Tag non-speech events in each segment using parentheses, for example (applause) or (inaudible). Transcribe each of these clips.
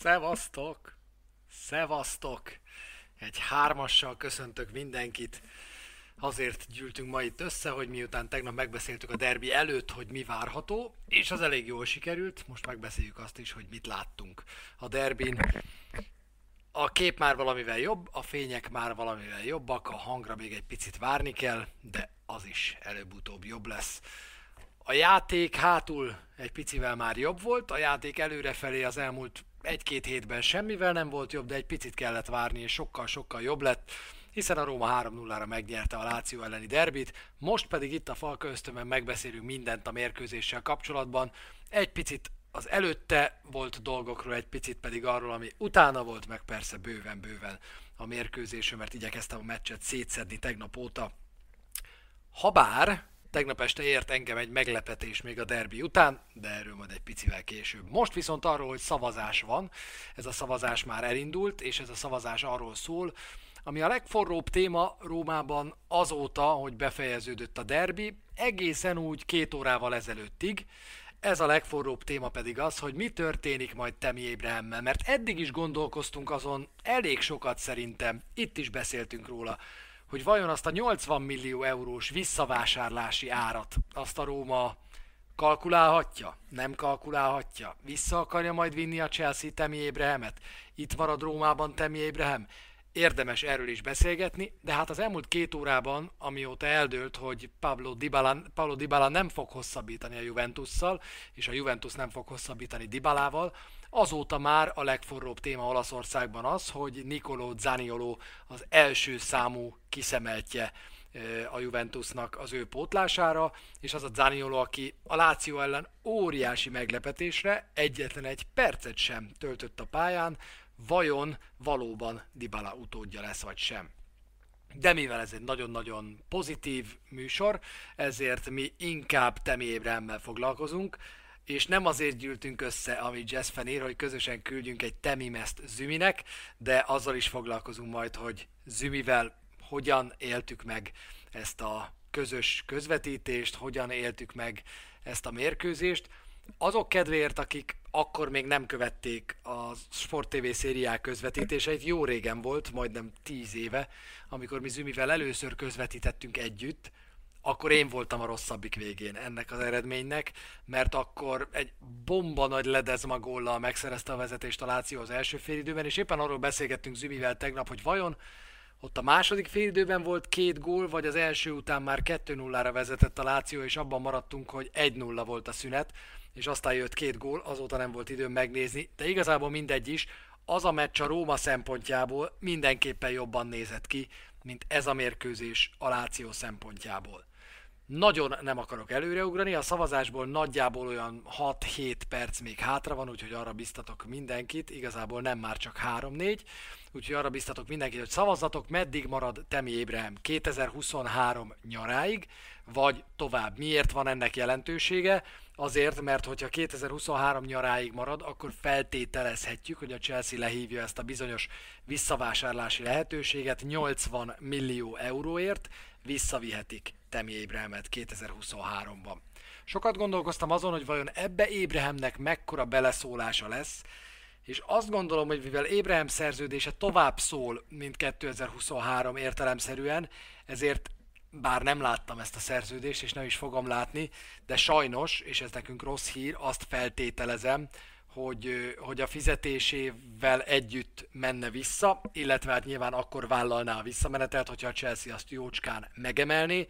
Szevasztok! Szevasztok! Egy hármassal köszöntök mindenkit. Azért gyűltünk ma itt össze, hogy miután tegnap megbeszéltük a derbi előtt, hogy mi várható, és az elég jól sikerült, most megbeszéljük azt is, hogy mit láttunk a derbin. A kép már valamivel jobb, a fények már valamivel jobbak, a hangra még egy picit várni kell, de az is előbb-utóbb jobb lesz. A játék hátul egy picivel már jobb volt, a játék előrefelé az elmúlt egy-két hétben semmivel nem volt jobb, de egy picit kellett várni, és sokkal-sokkal jobb lett, hiszen a Róma 3-0-ra megnyerte a Láció elleni derbit, most pedig itt a Falka ösztönben megbeszélünk mindent a mérkőzéssel kapcsolatban, egy picit az előtte volt dolgokról, egy picit pedig arról, ami utána volt, meg persze bőven-bőven a mérkőzésről, mert igyekeztem a meccset szétszedni tegnap óta. Habár Tegnap este ért engem egy meglepetés még a derbi után, de erről majd egy picivel később. Most viszont arról, hogy szavazás van, ez a szavazás már elindult, és ez a szavazás arról szól, ami a legforróbb téma Rómában azóta, hogy befejeződött a derbi, egészen úgy két órával ezelőttig. Ez a legforróbb téma pedig az, hogy mi történik majd Temi Ébrahemmel, mert eddig is gondolkoztunk azon elég sokat szerintem, itt is beszéltünk róla, hogy vajon azt a 80 millió eurós visszavásárlási árat azt a Róma kalkulálhatja? Nem kalkulálhatja? Vissza akarja majd vinni a Chelsea Temi Ébrahemet? Itt marad Rómában Temi Ébrahem? Érdemes erről is beszélgetni, de hát az elmúlt két órában, amióta eldőlt, hogy Pablo Dybala, Pablo Dybala nem fog hosszabbítani a Juventusszal, és a Juventus nem fog hosszabbítani Dybalával, Azóta már a legforróbb téma Olaszországban az, hogy Nicolo Zaniolo az első számú kiszemeltje a Juventusnak az ő pótlására, és az a Zaniolo, aki a Láció ellen óriási meglepetésre egyetlen egy percet sem töltött a pályán, vajon valóban Dybala utódja lesz vagy sem. De mivel ez egy nagyon-nagyon pozitív műsor, ezért mi inkább Temi Ébrahemmel foglalkozunk, és nem azért gyűltünk össze, amit Jazz ír, hogy közösen küldjünk egy Temimest Züminek, de azzal is foglalkozunk majd, hogy Zümivel hogyan éltük meg ezt a közös közvetítést, hogyan éltük meg ezt a mérkőzést. Azok kedvéért, akik akkor még nem követték a Sport TV szériák közvetítéseit, jó régen volt, majdnem 10 éve, amikor mi Zümivel először közvetítettünk együtt, akkor én voltam a rosszabbik végén ennek az eredménynek, mert akkor egy bomba nagy ledezma góllal megszerezte a vezetést a Láció az első félidőben, és éppen arról beszélgettünk Zümivel tegnap, hogy vajon ott a második félidőben volt két gól, vagy az első után már 2-0-ra vezetett a Láció, és abban maradtunk, hogy 1-0 volt a szünet, és aztán jött két gól, azóta nem volt időm megnézni, de igazából mindegy is, az a meccs a Róma szempontjából mindenképpen jobban nézett ki, mint ez a mérkőzés a Láció szempontjából. Nagyon nem akarok előreugrani, a szavazásból nagyjából olyan 6-7 perc még hátra van, úgyhogy arra biztatok mindenkit, igazából nem már csak 3-4, úgyhogy arra biztatok mindenkit, hogy szavazzatok, meddig marad Temi Ébrehem 2023 nyaráig, vagy tovább. Miért van ennek jelentősége? Azért, mert hogyha 2023 nyaráig marad, akkor feltételezhetjük, hogy a Chelsea lehívja ezt a bizonyos visszavásárlási lehetőséget 80 millió euróért, visszavihetik Temi Ébrehemet 2023-ban. Sokat gondolkoztam azon, hogy vajon ebbe Ébrehemnek mekkora beleszólása lesz, és azt gondolom, hogy mivel Ébrehem szerződése tovább szól, mint 2023 értelemszerűen, ezért bár nem láttam ezt a szerződést, és nem is fogom látni, de sajnos, és ez nekünk rossz hír, azt feltételezem, hogy, hogy a fizetésével együtt menne vissza, illetve hát nyilván akkor vállalná a visszamenetet, hogyha a Chelsea azt jócskán megemelni,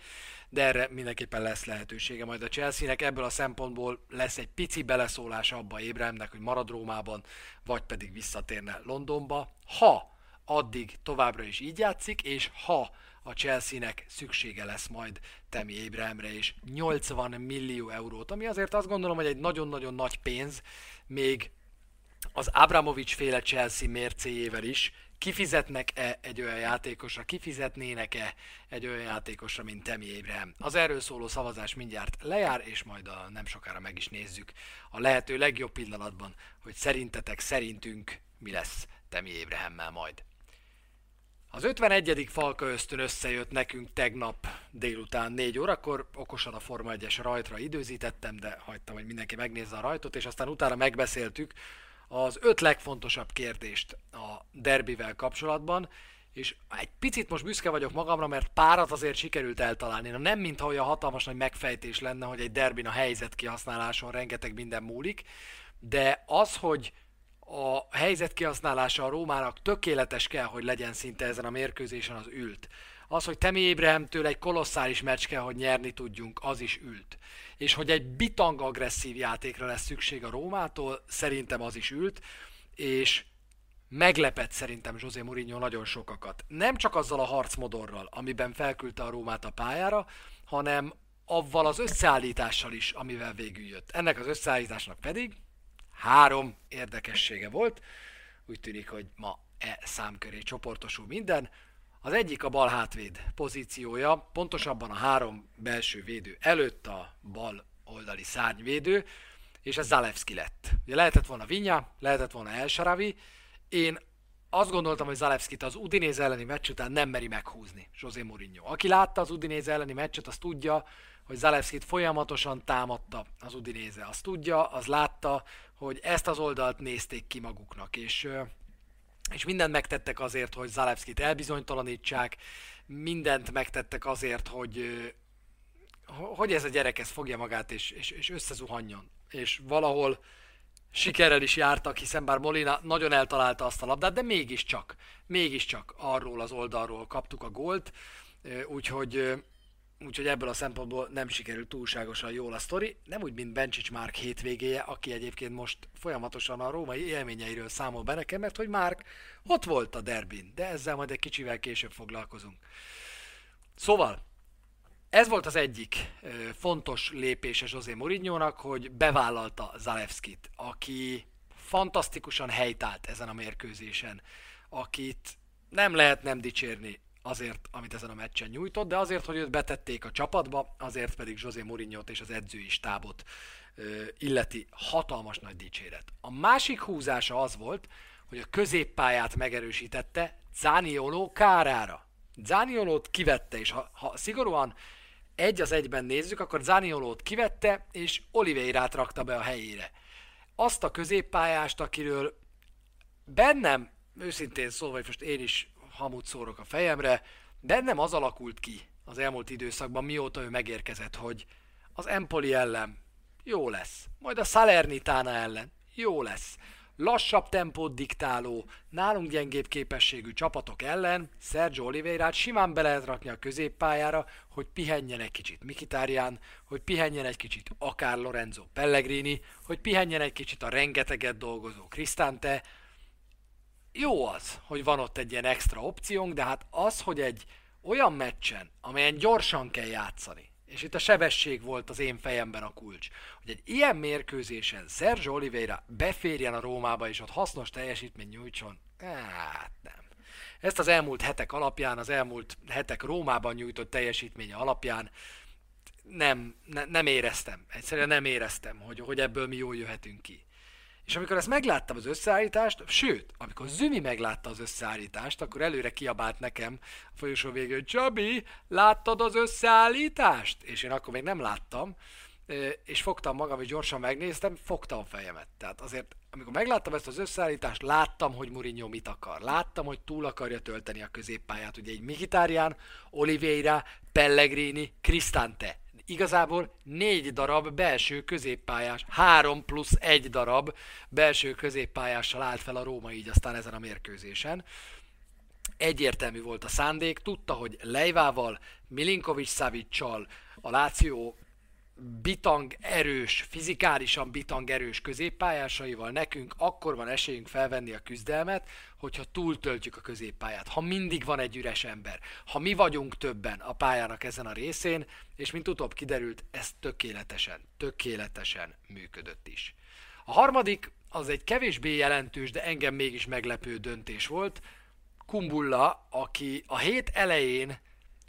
de erre mindenképpen lesz lehetősége majd a Chelsea-nek. Ebből a szempontból lesz egy pici beleszólása abba Ébrahimnek, hogy marad Rómában, vagy pedig visszatérne Londonba, ha addig továbbra is így játszik, és ha a Chelsea-nek szüksége lesz majd Temi Ébrahimre és 80 millió eurót, ami azért azt gondolom, hogy egy nagyon-nagyon nagy pénz, még az Abramovics féle Chelsea mércéjével is kifizetnek-e egy olyan játékosra, kifizetnének-e egy olyan játékosra, mint Temi Ébrahim. Az erről szóló szavazás mindjárt lejár, és majd a nem sokára meg is nézzük a lehető legjobb pillanatban, hogy szerintetek, szerintünk mi lesz Temi Ébrahemmel majd. Az 51. Falka ösztön összejött nekünk tegnap délután 4 órakor, okosan a Forma 1-es rajtra időzítettem, de hagytam, hogy mindenki megnézze a rajtot, és aztán utána megbeszéltük az öt legfontosabb kérdést a derbivel kapcsolatban, és egy picit most büszke vagyok magamra, mert párat azért sikerült eltalálni. Na nem mintha olyan hatalmas nagy megfejtés lenne, hogy egy derbin a helyzet kihasználáson rengeteg minden múlik, de az, hogy a helyzet kihasználása a Rómának tökéletes kell, hogy legyen szinte ezen a mérkőzésen, az ült. Az, hogy Temi Ébrahemtől egy kolosszális meccs kell, hogy nyerni tudjunk, az is ült. És hogy egy bitang agresszív játékra lesz szükség a Rómától, szerintem az is ült, és meglepett szerintem José Mourinho nagyon sokakat. Nem csak azzal a harcmodorral, amiben felküldte a Rómát a pályára, hanem avval az összeállítással is, amivel végül jött. Ennek az összeállításnak pedig három érdekessége volt. Úgy tűnik, hogy ma e szám köré csoportosul minden. Az egyik a bal hátvéd pozíciója, pontosabban a három belső védő előtt a bal oldali szárnyvédő, és ez Zalewski lett. Ugye lehetett volna Vinya, lehetett volna El. Én azt gondoltam, hogy Zalewskit az Udinéz elleni meccs után nem meri meghúzni José Mourinho. Aki látta az Udinéz elleni meccset, az tudja, hogy Zalewskit folyamatosan támadta az Udinéze. Azt tudja, az látta, hogy ezt az oldalt nézték ki maguknak, és, és mindent megtettek azért, hogy Zalewskit elbizonytalanítsák, mindent megtettek azért, hogy, hogy ez a gyerek ez fogja magát és, és, és összezuhanjon. És valahol sikerrel is jártak, hiszen bár Molina nagyon eltalálta azt a labdát, de mégiscsak, mégiscsak arról az oldalról kaptuk a gólt, úgyhogy úgyhogy ebből a szempontból nem sikerült túlságosan jól a sztori. Nem úgy, mint Bencsics Márk hétvégéje, aki egyébként most folyamatosan a római élményeiről számol be nekem, mert hogy Márk ott volt a derbin, de ezzel majd egy kicsivel később foglalkozunk. Szóval, ez volt az egyik fontos lépése José Mourinho-nak, hogy bevállalta Zalewskit, aki fantasztikusan helytált ezen a mérkőzésen, akit nem lehet nem dicsérni azért, amit ezen a meccsen nyújtott, de azért, hogy őt betették a csapatba, azért pedig José mourinho és az edzői stábot illeti hatalmas nagy dicséret. A másik húzása az volt, hogy a középpályát megerősítette Zanioló kárára. Zaniolót kivette, és ha, ha szigorúan egy az egyben nézzük, akkor Zaniolót kivette, és Oliveirát rakta be a helyére. Azt a középpályást, akiről bennem, őszintén szólva, hogy most én is hamut szórok a fejemre, bennem az alakult ki az elmúlt időszakban, mióta ő megérkezett, hogy az Empoli ellen jó lesz, majd a Salernitana ellen jó lesz. Lassabb tempót diktáló, nálunk gyengébb képességű csapatok ellen Sergio Oliveirát simán be lehet rakni a középpályára, hogy pihenjen egy kicsit Mikitárján, hogy pihenjen egy kicsit akár Lorenzo Pellegrini, hogy pihenjen egy kicsit a rengeteget dolgozó Cristante, jó az, hogy van ott egy ilyen extra opciónk, de hát az, hogy egy olyan meccsen, amelyen gyorsan kell játszani, és itt a sebesség volt az én fejemben a kulcs, hogy egy ilyen mérkőzésen Sergio Oliveira beférjen a Rómába, és ott hasznos teljesítmény nyújtson, hát nem. Ezt az elmúlt hetek alapján, az elmúlt hetek Rómában nyújtott teljesítménye alapján nem, ne, nem éreztem. Egyszerűen nem éreztem, hogy, hogy ebből mi jól jöhetünk ki. És amikor ezt megláttam az összeállítást, sőt, amikor Zümi meglátta az összeállítást, akkor előre kiabált nekem a folyosó hogy Csabi, láttad az összeállítást? És én akkor még nem láttam, és fogtam magam, és gyorsan megnéztem, fogtam a fejemet. Tehát azért, amikor megláttam ezt az összeállítást, láttam, hogy Mourinho mit akar. Láttam, hogy túl akarja tölteni a középpályát. Ugye egy Mkhitaryan, Oliveira, Pellegrini, Cristante igazából négy darab belső középpályás, három plusz egy darab belső középpályással állt fel a Róma így aztán ezen a mérkőzésen. Egyértelmű volt a szándék, tudta, hogy Lejvával, Milinkovic Savicsal, a Láció bitang erős, fizikálisan bitang erős középpályásaival nekünk akkor van esélyünk felvenni a küzdelmet, hogyha túltöltjük a középpályát. Ha mindig van egy üres ember, ha mi vagyunk többen a pályának ezen a részén, és mint utóbb kiderült, ez tökéletesen, tökéletesen működött is. A harmadik az egy kevésbé jelentős, de engem mégis meglepő döntés volt. Kumbulla, aki a hét elején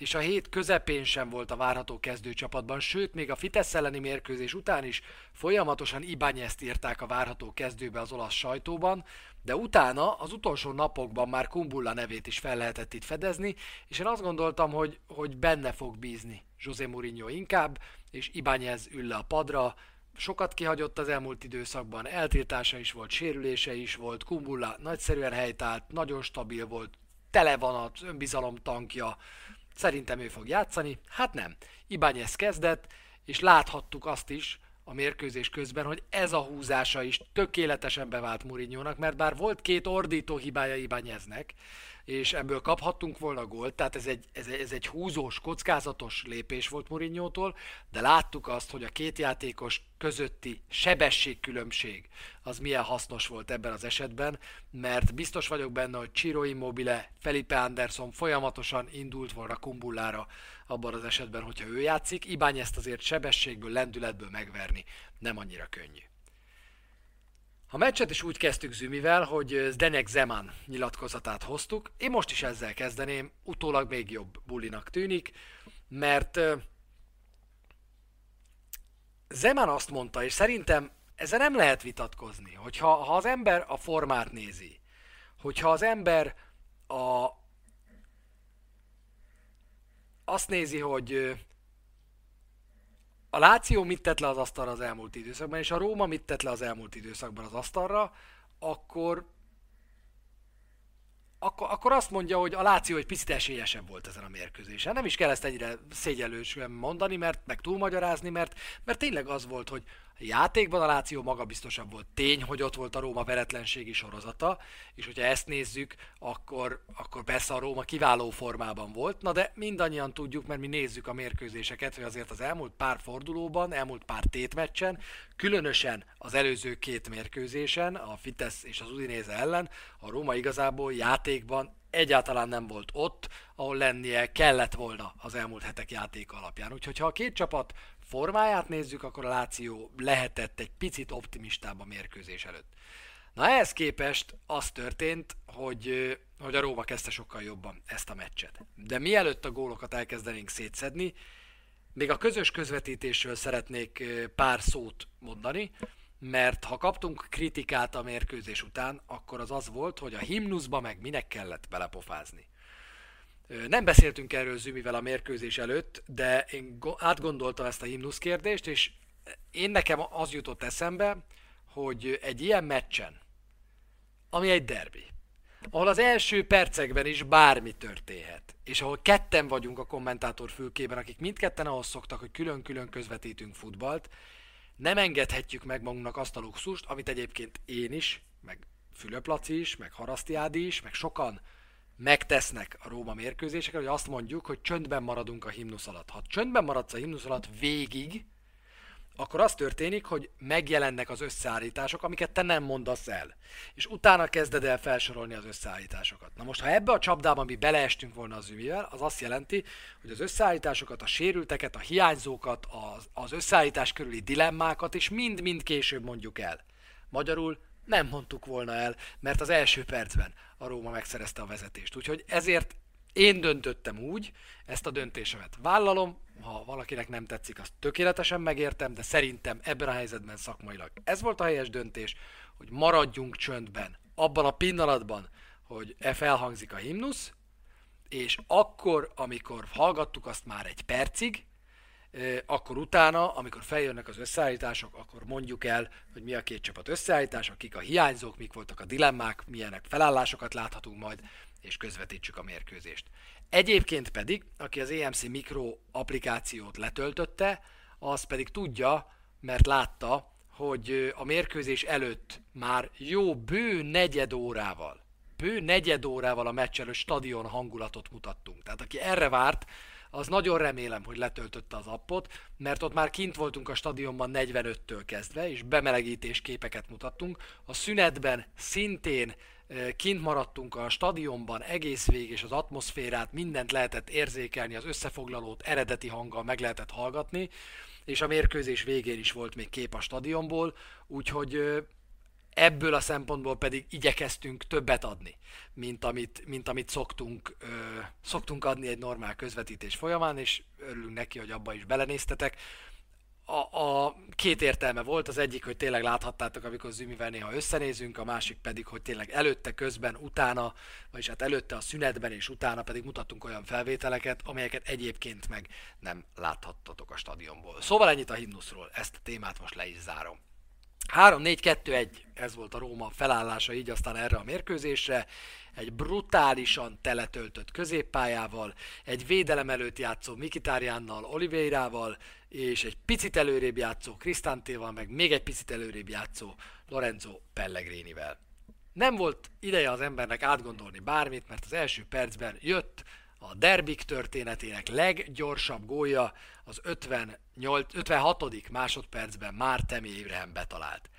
és a hét közepén sem volt a várható kezdőcsapatban, sőt, még a Fitesz elleni mérkőzés után is folyamatosan Ibányezt írták a várható kezdőbe az olasz sajtóban, de utána az utolsó napokban már Kumbulla nevét is fel lehetett itt fedezni, és én azt gondoltam, hogy, hogy benne fog bízni José Mourinho inkább, és Ibányez ül le a padra, sokat kihagyott az elmúlt időszakban, eltiltása is volt, sérülése is volt, Kumbulla nagyszerűen helytált, nagyon stabil volt, tele van az önbizalom tankja, szerintem ő fog játszani. Hát nem. Ibányez kezdett, és láthattuk azt is a mérkőzés közben, hogy ez a húzása is tökéletesen bevált Murinyónak, mert bár volt két ordító hibája Ibányeznek, és ebből kaphattunk volna gólt, tehát ez egy, ez, ez egy húzós, kockázatos lépés volt Murinyótól, de láttuk azt, hogy a két játékos közötti sebességkülönbség az milyen hasznos volt ebben az esetben, mert biztos vagyok benne, hogy Ciro Immobile, Felipe Anderson folyamatosan indult volna Kumbullára abban az esetben, hogyha ő játszik. Ibány ezt azért sebességből, lendületből megverni nem annyira könnyű. A meccset is úgy kezdtük Zümivel, hogy Zdenek Zeman nyilatkozatát hoztuk. Én most is ezzel kezdeném, utólag még jobb bulinak tűnik, mert Zeman azt mondta, és szerintem ezzel nem lehet vitatkozni, hogyha ha az ember a formát nézi, hogyha az ember a, azt nézi, hogy a Láció mit tett le az asztalra az elmúlt időszakban, és a Róma mit tett le az elmúlt időszakban az asztalra, akkor akkor, akkor azt mondja, hogy a Láció egy picit esélyesebb volt ezen a mérkőzésen. Nem is kell ezt ennyire szégyelősen mondani, mert meg túlmagyarázni, mert, mert tényleg az volt, hogy játékban a Láció magabiztosabb volt. Tény, hogy ott volt a Róma veretlenségi sorozata, és hogyha ezt nézzük, akkor, akkor persze a Róma kiváló formában volt, na de mindannyian tudjuk, mert mi nézzük a mérkőzéseket, hogy azért az elmúlt pár fordulóban, elmúlt pár tétmeccsen, különösen az előző két mérkőzésen, a Fitesz és az Udinéze ellen, a Róma igazából játékban egyáltalán nem volt ott, ahol lennie kellett volna az elmúlt hetek játék alapján. Úgyhogy ha a két csapat formáját nézzük, akkor a Láció lehetett egy picit optimistább a mérkőzés előtt. Na ehhez képest az történt, hogy, hogy a Róma kezdte sokkal jobban ezt a meccset. De mielőtt a gólokat elkezdenénk szétszedni, még a közös közvetítésről szeretnék pár szót mondani, mert ha kaptunk kritikát a mérkőzés után, akkor az az volt, hogy a himnuszba meg minek kellett belepofázni. Nem beszéltünk erről Zümivel a mérkőzés előtt, de én átgondoltam ezt a himnusz kérdést, és én nekem az jutott eszembe, hogy egy ilyen meccsen, ami egy derbi, ahol az első percekben is bármi történhet, és ahol ketten vagyunk a kommentátor fülkében, akik mindketten ahhoz szoktak, hogy külön-külön közvetítünk futballt, nem engedhetjük meg magunknak azt a luxust, amit egyébként én is, meg Fülöp Laci is, meg Harasztiádi is, meg sokan megtesznek a Róma mérkőzéseken, hogy azt mondjuk, hogy csöndben maradunk a himnusz alatt. Ha csöndben maradsz a himnusz alatt végig, akkor az történik, hogy megjelennek az összeállítások, amiket te nem mondasz el. És utána kezded el felsorolni az összeállításokat. Na most, ha ebbe a csapdába mi beleestünk volna az ümivel, az azt jelenti, hogy az összeállításokat, a sérülteket, a hiányzókat, az, az összeállítás körüli dilemmákat is mind-mind később mondjuk el. Magyarul nem mondtuk volna el, mert az első percben a Róma megszerezte a vezetést. Úgyhogy ezért én döntöttem úgy, ezt a döntésemet vállalom, ha valakinek nem tetszik, azt tökéletesen megértem, de szerintem ebben a helyzetben szakmailag ez volt a helyes döntés, hogy maradjunk csöndben abban a pillanatban, hogy e felhangzik a himnusz, és akkor, amikor hallgattuk azt már egy percig, akkor utána, amikor feljönnek az összeállítások, akkor mondjuk el, hogy mi a két csapat összeállítása, kik a hiányzók, mik voltak a dilemmák, milyenek felállásokat láthatunk majd, és közvetítsük a mérkőzést. Egyébként pedig, aki az EMC Micro applikációt letöltötte, az pedig tudja, mert látta, hogy a mérkőzés előtt már jó bő negyed órával, bő negyed órával a meccs előtt stadion hangulatot mutattunk. Tehát aki erre várt, az nagyon remélem, hogy letöltötte az appot, mert ott már kint voltunk a stadionban 45-től kezdve, és bemelegítés képeket mutattunk. A szünetben szintén kint maradtunk a stadionban egész végig, és az atmoszférát, mindent lehetett érzékelni, az összefoglalót eredeti hanggal meg lehetett hallgatni, és a mérkőzés végén is volt még kép a stadionból, úgyhogy ebből a szempontból pedig igyekeztünk többet adni, mint amit, mint amit szoktunk, ö, szoktunk adni egy normál közvetítés folyamán, és örülünk neki, hogy abba is belenéztetek. a, a két értelme volt, az egyik, hogy tényleg láthattátok, amikor Zümivel néha összenézünk, a másik pedig, hogy tényleg előtte, közben, utána, vagyis hát előtte a szünetben és utána pedig mutattunk olyan felvételeket, amelyeket egyébként meg nem láthattatok a stadionból. Szóval ennyit a himnuszról, ezt a témát most le is zárom. 3-4-2-1, ez volt a Róma felállása így aztán erre a mérkőzésre egy brutálisan teletöltött középpályával, egy védelem előtt játszó Mikitáriánnal, Oliveirával, és egy picit előrébb játszó Krisztántéval, meg még egy picit előrébb játszó Lorenzo Pellegrinivel. Nem volt ideje az embernek átgondolni bármit, mert az első percben jött a derbik történetének leggyorsabb gólja, az 58, 56. másodpercben már Temi Abraham betalált.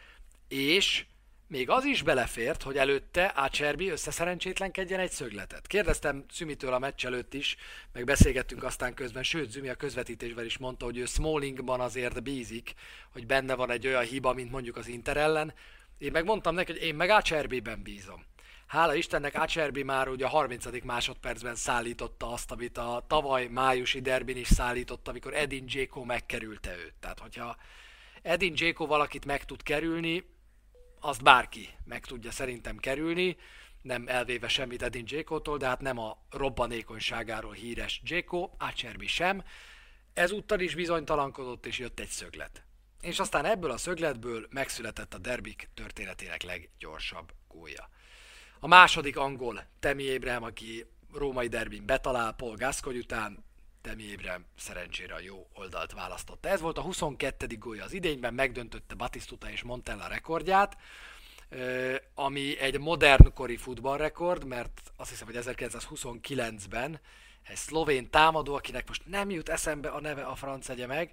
És még az is belefért, hogy előtte Ácserbi összeszerencsétlenkedjen egy szögletet. Kérdeztem Szümitől a meccs előtt is, meg beszélgettünk aztán közben, sőt Zümi a közvetítésben is mondta, hogy ő Smallingban azért bízik, hogy benne van egy olyan hiba, mint mondjuk az Inter ellen. Én meg mondtam neki, hogy én meg Ácserbiben bízom. Hála Istennek Ácserbi már ugye a 30. másodpercben szállította azt, amit a tavaly májusi derbin is szállította, amikor Edin Dzeko megkerülte őt. Tehát, hogyha Edin Dzeko valakit meg tud kerülni, azt bárki meg tudja szerintem kerülni, nem elvéve semmit Edin Dzsékótól, de hát nem a robbanékonyságáról híres Dzsékó, Ácserbi sem. Ezúttal is bizonytalankodott, és jött egy szöglet. És aztán ebből a szögletből megszületett a derbik történetének leggyorsabb gólya. A második angol, Temi Abraham, aki római derbin betalál Paul Gascoigne után, Temi Abraham szerencsére a jó oldalt választotta. Ez volt a 22. gólya az idényben, megdöntötte Batistuta és Montella rekordját, ami egy modern kori futballrekord, mert azt hiszem, hogy 1929-ben egy szlovén támadó, akinek most nem jut eszembe a neve, a franc egye meg,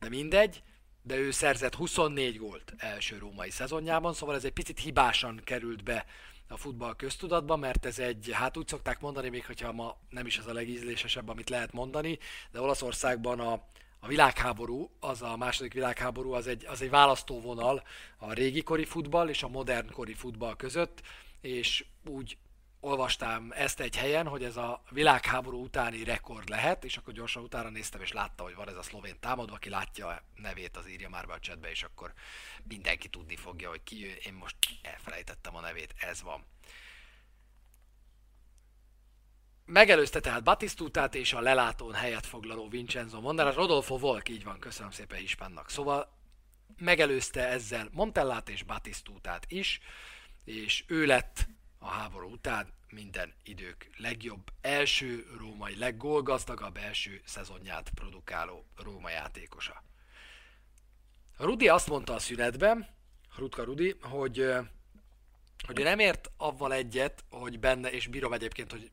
de mindegy, de ő szerzett 24 gólt első római szezonjában, szóval ez egy picit hibásan került be a futball köztudatban, mert ez egy, hát úgy szokták mondani, még hogyha ma nem is az a legízlésesebb, amit lehet mondani, de Olaszországban a, a világháború, az a második világháború, az egy, az egy választóvonal a régi kori futball és a modern kori futball között, és úgy olvastam ezt egy helyen, hogy ez a világháború utáni rekord lehet, és akkor gyorsan utána néztem, és látta, hogy van ez a szlovén támadó, aki látja a nevét, az írja már be a chatbe, és akkor mindenki tudni fogja, hogy ki ő. Én most elfelejtettem a nevét, ez van. Megelőzte tehát Batistutát és a lelátón helyet foglaló Vincenzo Monderas, Rodolfo Volk, így van, köszönöm szépen Hispánnak. Szóval megelőzte ezzel Montellát és Batistutát is, és ő lett a háború után minden idők legjobb, első római, leggólgazdagabb első szezonját produkáló Róma játékosa. Rudi azt mondta a szünetben, Rutka Rudi, hogy, hogy nem ért avval egyet, hogy benne, és bírom egyébként, hogy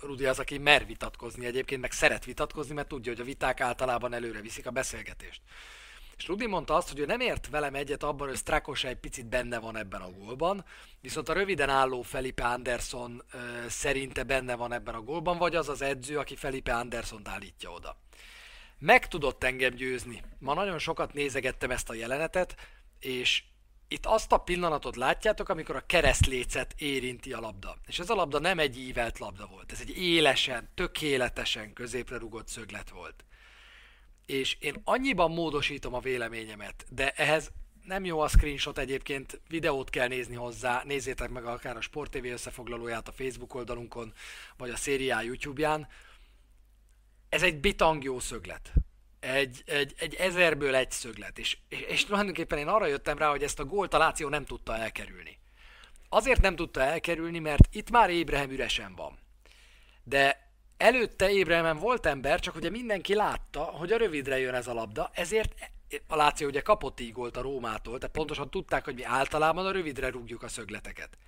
Rudi az, aki mer vitatkozni egyébként, meg szeret vitatkozni, mert tudja, hogy a viták általában előre viszik a beszélgetést. És Rudi mondta azt, hogy ő nem ért velem egyet abban, hogy Strakos egy picit benne van ebben a gólban, viszont a röviden álló Felipe Anderson ö, szerinte benne van ebben a gólban, vagy az az edző, aki Felipe Anderson állítja oda. Meg tudott engem győzni. Ma nagyon sokat nézegettem ezt a jelenetet, és itt azt a pillanatot látjátok, amikor a keresztlécet érinti a labda. És ez a labda nem egy ívelt labda volt, ez egy élesen, tökéletesen középre rugott szöglet volt és én annyiban módosítom a véleményemet, de ehhez nem jó a screenshot egyébként, videót kell nézni hozzá, nézzétek meg akár a Sport TV összefoglalóját a Facebook oldalunkon, vagy a szériá YouTube-ján. Ez egy bitang jó szöglet. Egy, egy, egy ezerből egy szöglet. És, és, és tulajdonképpen én arra jöttem rá, hogy ezt a gólt a Láció nem tudta elkerülni. Azért nem tudta elkerülni, mert itt már Ébrehem üresen van. De előtte Ébremen volt ember, csak ugye mindenki látta, hogy a rövidre jön ez a labda, ezért a Láció ugye kapott így gólt a Rómától, tehát pontosan tudták, hogy mi általában a rövidre rúgjuk a szögleteket.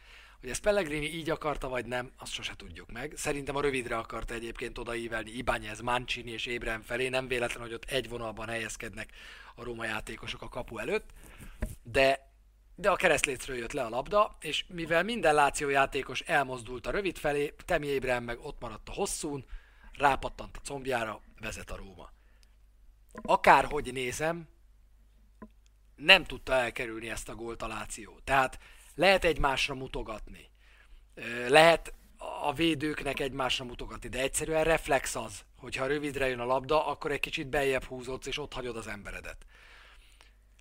Hogy ezt Pellegrini így akarta, vagy nem, azt sose tudjuk meg. Szerintem a rövidre akarta egyébként odaívelni Ibányez, Mancini és Ébrem felé, nem véletlen, hogy ott egy vonalban helyezkednek a Róma játékosok a kapu előtt, de de a keresztlécről jött le a labda, és mivel minden Láció játékos elmozdult a rövid felé, Temi Ébrem meg ott maradt a hosszún, rápattant a combjára, vezet a Róma. Akárhogy nézem, nem tudta elkerülni ezt a gólt a Láció. Tehát lehet egymásra mutogatni. Lehet a védőknek egymásra mutogatni, de egyszerűen reflex az, hogyha rövidre jön a labda, akkor egy kicsit beljebb húzódsz, és ott hagyod az emberedet.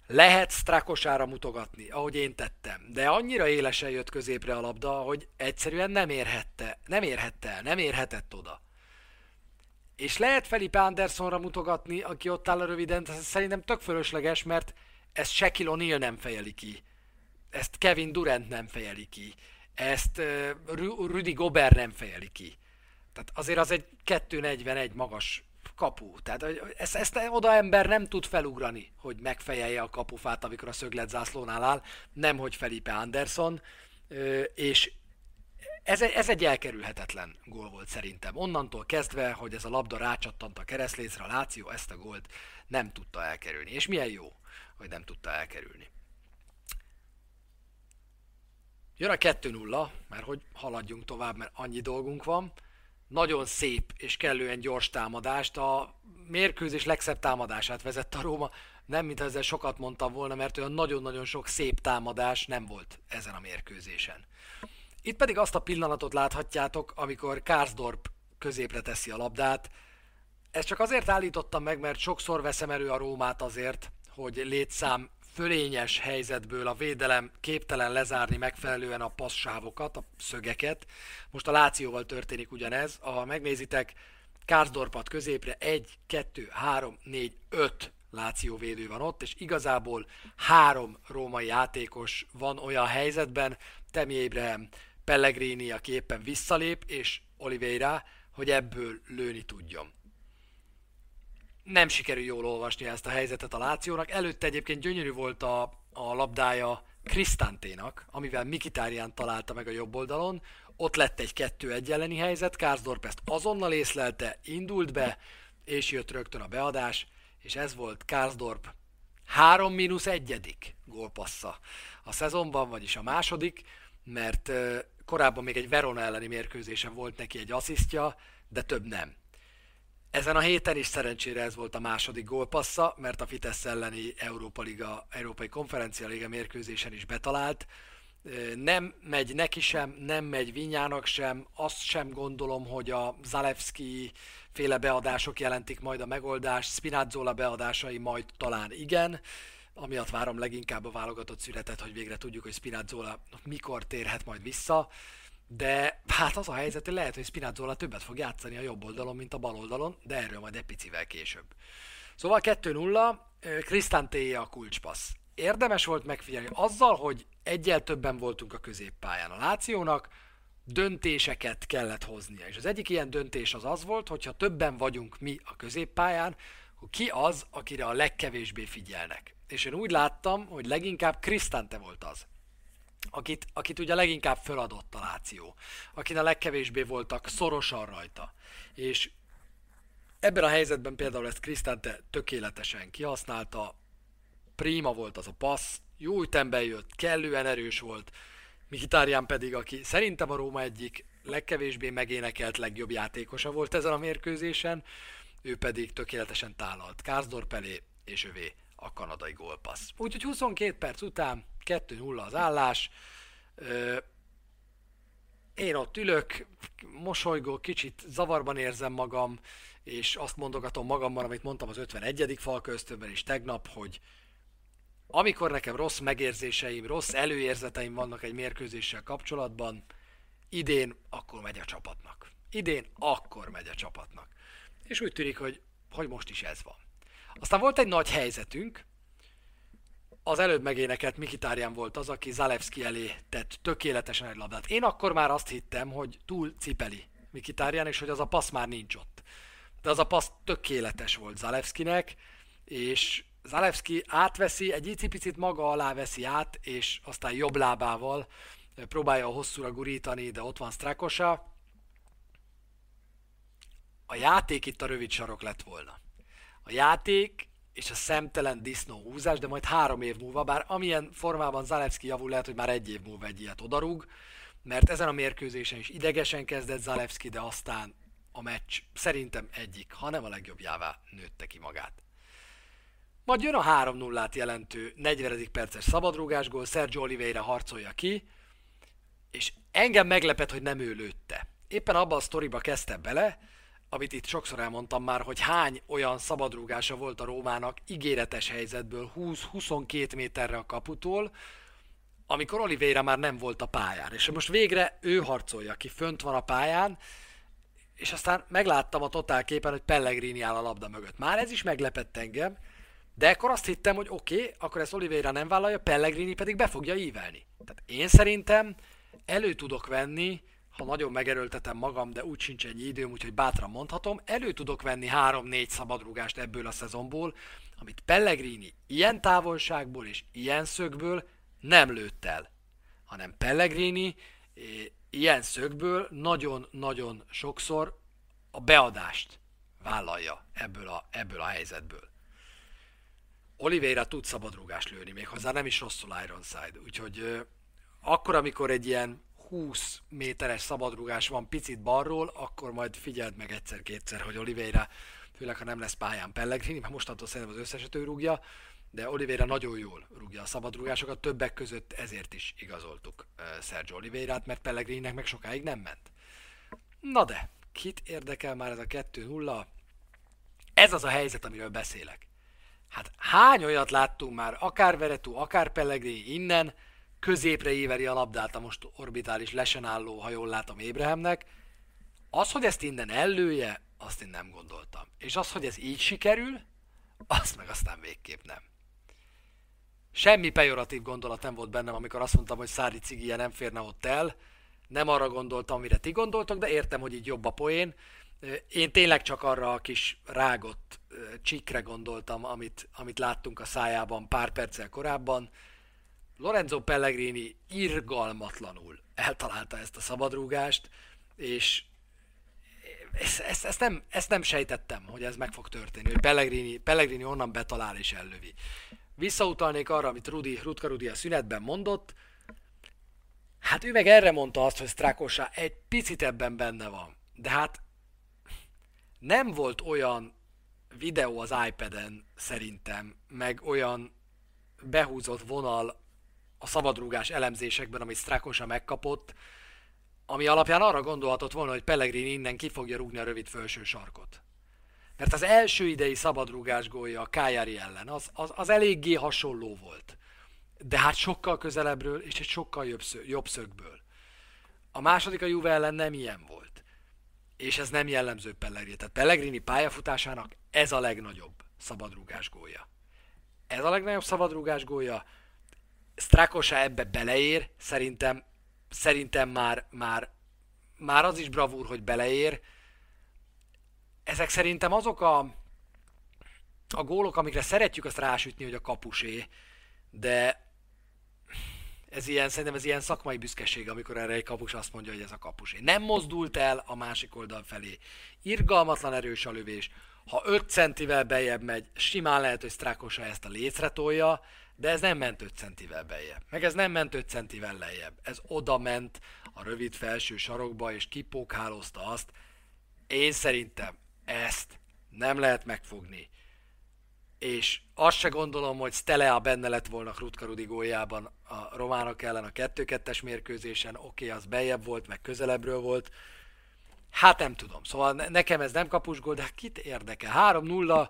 Lehet Strakosára mutogatni, ahogy én tettem, de annyira élesen jött középre a labda, hogy egyszerűen nem érhette, nem érhette el, nem érhetett oda. És lehet Felipe Andersonra mutogatni, aki ott áll a röviden, ez szerintem tök fölösleges, mert ezt Shaquille O'Neal nem fejeli ki. Ezt Kevin Durant nem fejeli ki. Ezt uh, Rudy Gobert nem fejeli ki. Tehát azért az egy 241 magas kapu. Tehát ezt, ezt oda ember nem tud felugrani, hogy megfejelje a kapufát, amikor a szöglet zászlónál áll, nem hogy Felipe Anderson, és ez egy, ez egy elkerülhetetlen gól volt szerintem. Onnantól kezdve, hogy ez a labda rácsattant a keresztlécre, a Láció ezt a gólt nem tudta elkerülni. És milyen jó, hogy nem tudta elkerülni. Jön a 2-0, mert hogy haladjunk tovább, mert annyi dolgunk van nagyon szép és kellően gyors támadást, a mérkőzés legszebb támadását vezette a Róma. Nem, mintha ezzel sokat mondtam volna, mert olyan nagyon-nagyon sok szép támadás nem volt ezen a mérkőzésen. Itt pedig azt a pillanatot láthatjátok, amikor Karsdorp középre teszi a labdát. Ezt csak azért állítottam meg, mert sokszor veszem elő a Rómát azért, hogy létszám fölényes helyzetből a védelem képtelen lezárni megfelelően a passzávokat, a szögeket. Most a Lációval történik ugyanez. Ha megnézitek, Kárzdorpat középre 1, 2, 3, 4, 5 Láció védő van ott, és igazából három római játékos van olyan helyzetben, Temi Abraham, Pellegrini, aki éppen visszalép, és Oliveira, hogy ebből lőni tudjon nem sikerül jól olvasni ezt a helyzetet a Lációnak. Előtte egyébként gyönyörű volt a, a labdája Krisztánténak, amivel Mikitárián találta meg a jobb oldalon. Ott lett egy kettő egy helyzet, Kárzdorp ezt azonnal észlelte, indult be, és jött rögtön a beadás, és ez volt Kárzdorp 3 mínusz egyedik gólpassza a szezonban, vagyis a második, mert korábban még egy Verona elleni mérkőzésen volt neki egy asszisztja, de több nem. Ezen a héten is szerencsére ez volt a második gólpassza, mert a Fitesz elleni Európa Liga, Európai Konferencia Liga mérkőzésen is betalált. Nem megy neki sem, nem megy Vinyának sem, azt sem gondolom, hogy a Zalewski féle beadások jelentik majd a megoldást, Spinazzola beadásai majd talán igen, amiatt várom leginkább a válogatott születet, hogy végre tudjuk, hogy Spinazzola mikor térhet majd vissza de hát az a helyzet, hogy lehet, hogy Spinazzola többet fog játszani a jobb oldalon, mint a bal oldalon, de erről majd egy picivel később. Szóval 2-0, Krisztántéje a kulcspassz. Érdemes volt megfigyelni azzal, hogy egyel többen voltunk a középpályán a Lációnak, döntéseket kellett hoznia. És az egyik ilyen döntés az az volt, hogyha többen vagyunk mi a középpályán, hogy ki az, akire a legkevésbé figyelnek. És én úgy láttam, hogy leginkább Krisztánte volt az, akit, akit ugye leginkább föladott a Láció, akin a legkevésbé voltak szorosan rajta. És ebben a helyzetben például ezt Krisztánte tökéletesen kihasználta, prima volt az a passz, jó ütemben jött, kellően erős volt, Mkhitaryan pedig, aki szerintem a Róma egyik legkevésbé megénekelt legjobb játékosa volt ezen a mérkőzésen, ő pedig tökéletesen tálalt Kárzdorp elé, és övé a kanadai gólpassz. Úgyhogy 22 perc után 2-0 az állás. Én ott ülök, mosolygok, kicsit zavarban érzem magam, és azt mondogatom magamban, amit mondtam az 51. fal köztőben is tegnap, hogy amikor nekem rossz megérzéseim, rossz előérzeteim vannak egy mérkőzéssel kapcsolatban, idén akkor megy a csapatnak. Idén akkor megy a csapatnak. És úgy tűnik, hogy, hogy most is ez van. Aztán volt egy nagy helyzetünk, az előbb megénekelt Mikitárján volt az, aki Zalewski elé tett tökéletesen egy labdát. Én akkor már azt hittem, hogy túl cipeli Mikitárján, és hogy az a passz már nincs ott. De az a passz tökéletes volt Zalewskinek, és Zalewski átveszi, egy icipicit maga alá veszi át, és aztán jobb lábával próbálja a hosszúra gurítani, de ott van Strakosa. A játék itt a rövid sarok lett volna. A játék és a szemtelen disznó húzás, de majd három év múlva, bár amilyen formában Zalewski javul, lehet, hogy már egy év múlva egy ilyet odarúg, mert ezen a mérkőzésen is idegesen kezdett Zalewski, de aztán a meccs szerintem egyik, ha nem a legjobbjává nőtte ki magát. Majd jön a 3-0-át jelentő 40. perces szabadrúgásgól, Sergio Oliveira harcolja ki, és engem meglepett, hogy nem ő lőtte. éppen abban a sztoriba kezdte bele, amit itt sokszor elmondtam már, hogy hány olyan szabadrúgása volt a Rómának ígéretes helyzetből 20-22 méterre a kaputól, amikor Oliveira már nem volt a pályán. És most végre ő harcolja, ki fönt van a pályán, és aztán megláttam a totál képen, hogy Pellegrini áll a labda mögött. Már ez is meglepett engem, de akkor azt hittem, hogy oké, okay, akkor ezt Oliveira nem vállalja, Pellegrini pedig be fogja ívelni. Tehát én szerintem elő tudok venni, ha nagyon megerőltetem magam, de úgy sincs ennyi időm, úgyhogy bátran mondhatom, elő tudok venni 3-4 szabadrugást ebből a szezonból, amit Pellegrini ilyen távolságból és ilyen szögből nem lőtt el, hanem Pellegrini eh, ilyen szögből nagyon-nagyon sokszor a beadást vállalja ebből a, ebből a helyzetből. Oliveira tud szabadrugást lőni, még hozzá nem is rosszul Ironside, úgyhogy ö, akkor, amikor egy ilyen 20 méteres szabadrugás van picit balról, akkor majd figyeld meg egyszer-kétszer, hogy Oliveira, főleg ha nem lesz pályán Pellegrini, mert mostantól szerintem az összeset ő rúgja, de Oliveira nagyon jól rúgja a szabadrugásokat, többek között ezért is igazoltuk Sergio Oliveirát, mert Pellegrininek meg sokáig nem ment. Na de, kit érdekel már ez a 2-0? Ez az a helyzet, amiről beszélek. Hát hány olyat láttunk már, akár Veretú, akár Pellegrini innen, középre éveri a labdát a most orbitális lesen álló, ha jól látom, Ébrehemnek. Az, hogy ezt innen ellője, azt én nem gondoltam. És az, hogy ez így sikerül, azt meg aztán végképp nem. Semmi pejoratív gondolat nem volt bennem, amikor azt mondtam, hogy Szári cigije nem férne ott el. Nem arra gondoltam, amire ti gondoltok, de értem, hogy így jobb a poén. Én tényleg csak arra a kis rágott csikre gondoltam, amit, amit láttunk a szájában pár perccel korábban. Lorenzo Pellegrini irgalmatlanul eltalálta ezt a szabadrúgást, és ezt, ezt, ezt, nem, ezt nem sejtettem, hogy ez meg fog történni, hogy Pellegrini, Pellegrini onnan betalál és ellövi. Visszautalnék arra, amit Rudi, Rutka Rudi a szünetben mondott, hát ő meg erre mondta azt, hogy Strakosa egy picit ebben benne van. De hát nem volt olyan videó az iPad-en szerintem, meg olyan behúzott vonal a szabadrúgás elemzésekben, amit Strakosa megkapott, ami alapján arra gondolhatott volna, hogy Pellegrini innen ki fogja rúgni a rövid felső sarkot. Mert az első idei szabadrúgás gólja a Kájári ellen, az, az, az eléggé hasonló volt. De hát sokkal közelebbről és egy sokkal jobb, szög, jobb szögből. A második a Juve ellen nem ilyen volt. És ez nem jellemző Pellegrini. Tehát Pellegrini pályafutásának ez a legnagyobb szabadrúgás gólya. Ez a legnagyobb szabadrúgás gólya. Strakosa ebbe beleér, szerintem, szerintem már, már, már az is bravúr, hogy beleér, ezek szerintem azok a, a gólok, amikre szeretjük azt rásütni, hogy a kapusé, de ez ilyen, szerintem ez ilyen szakmai büszkeség, amikor erre egy kapus azt mondja, hogy ez a kapusé. Nem mozdult el a másik oldal felé. Irgalmatlan erős a lövés. Ha 5 centivel bejebb megy, simán lehet, hogy Strákosa ezt a lécre tolja, de ez nem ment 5 centivel bejebb. Meg ez nem ment 5 centivel lejjebb. Ez oda ment a rövid felső sarokba, és kipókhálozta azt. Én szerintem ezt nem lehet megfogni. És azt se gondolom, hogy Stelea benne lett volna Krutka Rudi góljában a románok ellen a 2-2-es mérkőzésen, oké, okay, az bejebb volt, meg közelebbről volt. Hát nem tudom, szóval nekem ez nem kapusgól, de hát kit érdekel? 3-0,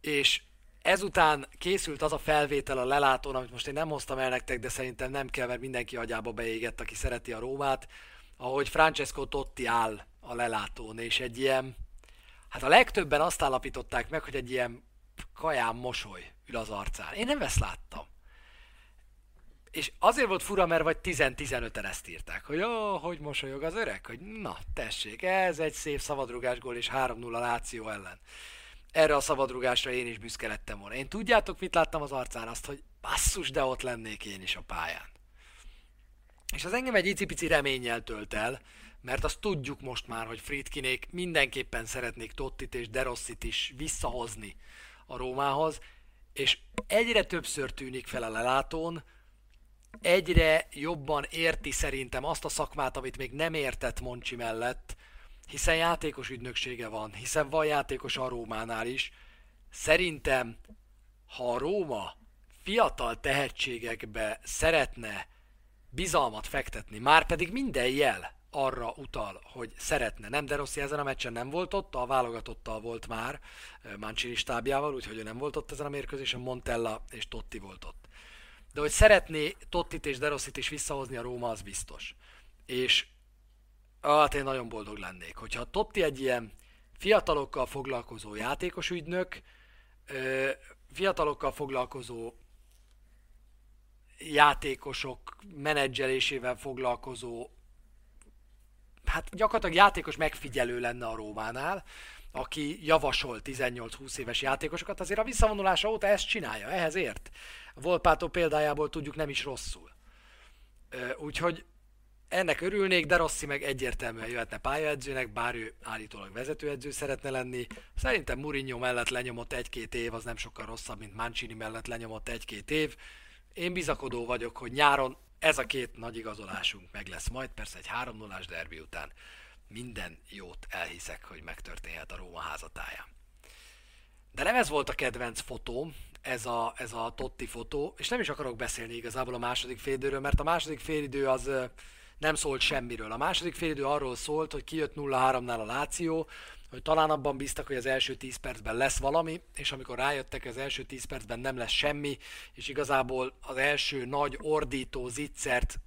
és ezután készült az a felvétel a lelátón, amit most én nem hoztam el nektek, de szerintem nem kell, mert mindenki agyába beégett, aki szereti a Rómát, ahogy Francesco Totti áll a lelátón, és egy ilyen Hát a legtöbben azt állapították meg, hogy egy ilyen kaján mosoly ül az arcán. Én nem ezt láttam. És azért volt fura, mert vagy 10-15-en ezt írták, hogy jó, hogy mosolyog az öreg, hogy na, tessék, ez egy szép szabadrugás gól és 3-0 Láció ellen. Erre a szabadrugásra én is büszke lettem volna. Én tudjátok, mit láttam az arcán? Azt, hogy basszus, de ott lennék én is a pályán. És az engem egy icipici reménnyel tölt el, mert azt tudjuk most már, hogy Friedkinék mindenképpen szeretnék Tottit és Derossit is visszahozni a Rómához, és egyre többször tűnik fel a lelátón, egyre jobban érti szerintem azt a szakmát, amit még nem értett Moncsi mellett, hiszen játékos ügynöksége van, hiszen van játékos a Rómánál is. Szerintem, ha a Róma fiatal tehetségekbe szeretne bizalmat fektetni, már pedig minden jel arra utal, hogy szeretne. Nem, De Rossi ezen a meccsen nem volt ott, a válogatottal volt már Mancini stábjával, úgyhogy ő nem volt ott ezen a mérkőzésen, Montella és Totti volt ott. De hogy szeretné Tottit és De Rossit is visszahozni a Róma, az biztos. És hát én nagyon boldog lennék, hogyha Totti egy ilyen fiatalokkal foglalkozó játékos ügynök, fiatalokkal foglalkozó játékosok menedzselésével foglalkozó hát gyakorlatilag játékos megfigyelő lenne a Rómánál, aki javasol 18-20 éves játékosokat, azért a visszavonulása óta ezt csinálja, ehhez ért. A Volpátó példájából tudjuk nem is rosszul. Úgyhogy ennek örülnék, de Rossi meg egyértelműen jöhetne pályaedzőnek, bár ő állítólag vezetőedző szeretne lenni. Szerintem Mourinho mellett lenyomott egy-két év, az nem sokkal rosszabb, mint Mancini mellett lenyomott egy-két év. Én bizakodó vagyok, hogy nyáron ez a két nagy igazolásunk meg lesz majd, persze egy 3 0 derbi után minden jót elhiszek, hogy megtörténhet a Róma házatáján. De nem ez volt a kedvenc fotóm, ez a, ez a Totti fotó, és nem is akarok beszélni igazából a második félidőről, mert a második félidő az nem szólt semmiről. A második félidő arról szólt, hogy kijött 0-3-nál a Láció, hogy talán abban bíztak, hogy az első 10 percben lesz valami, és amikor rájöttek, az első 10 percben nem lesz semmi, és igazából az első nagy ordító zicsert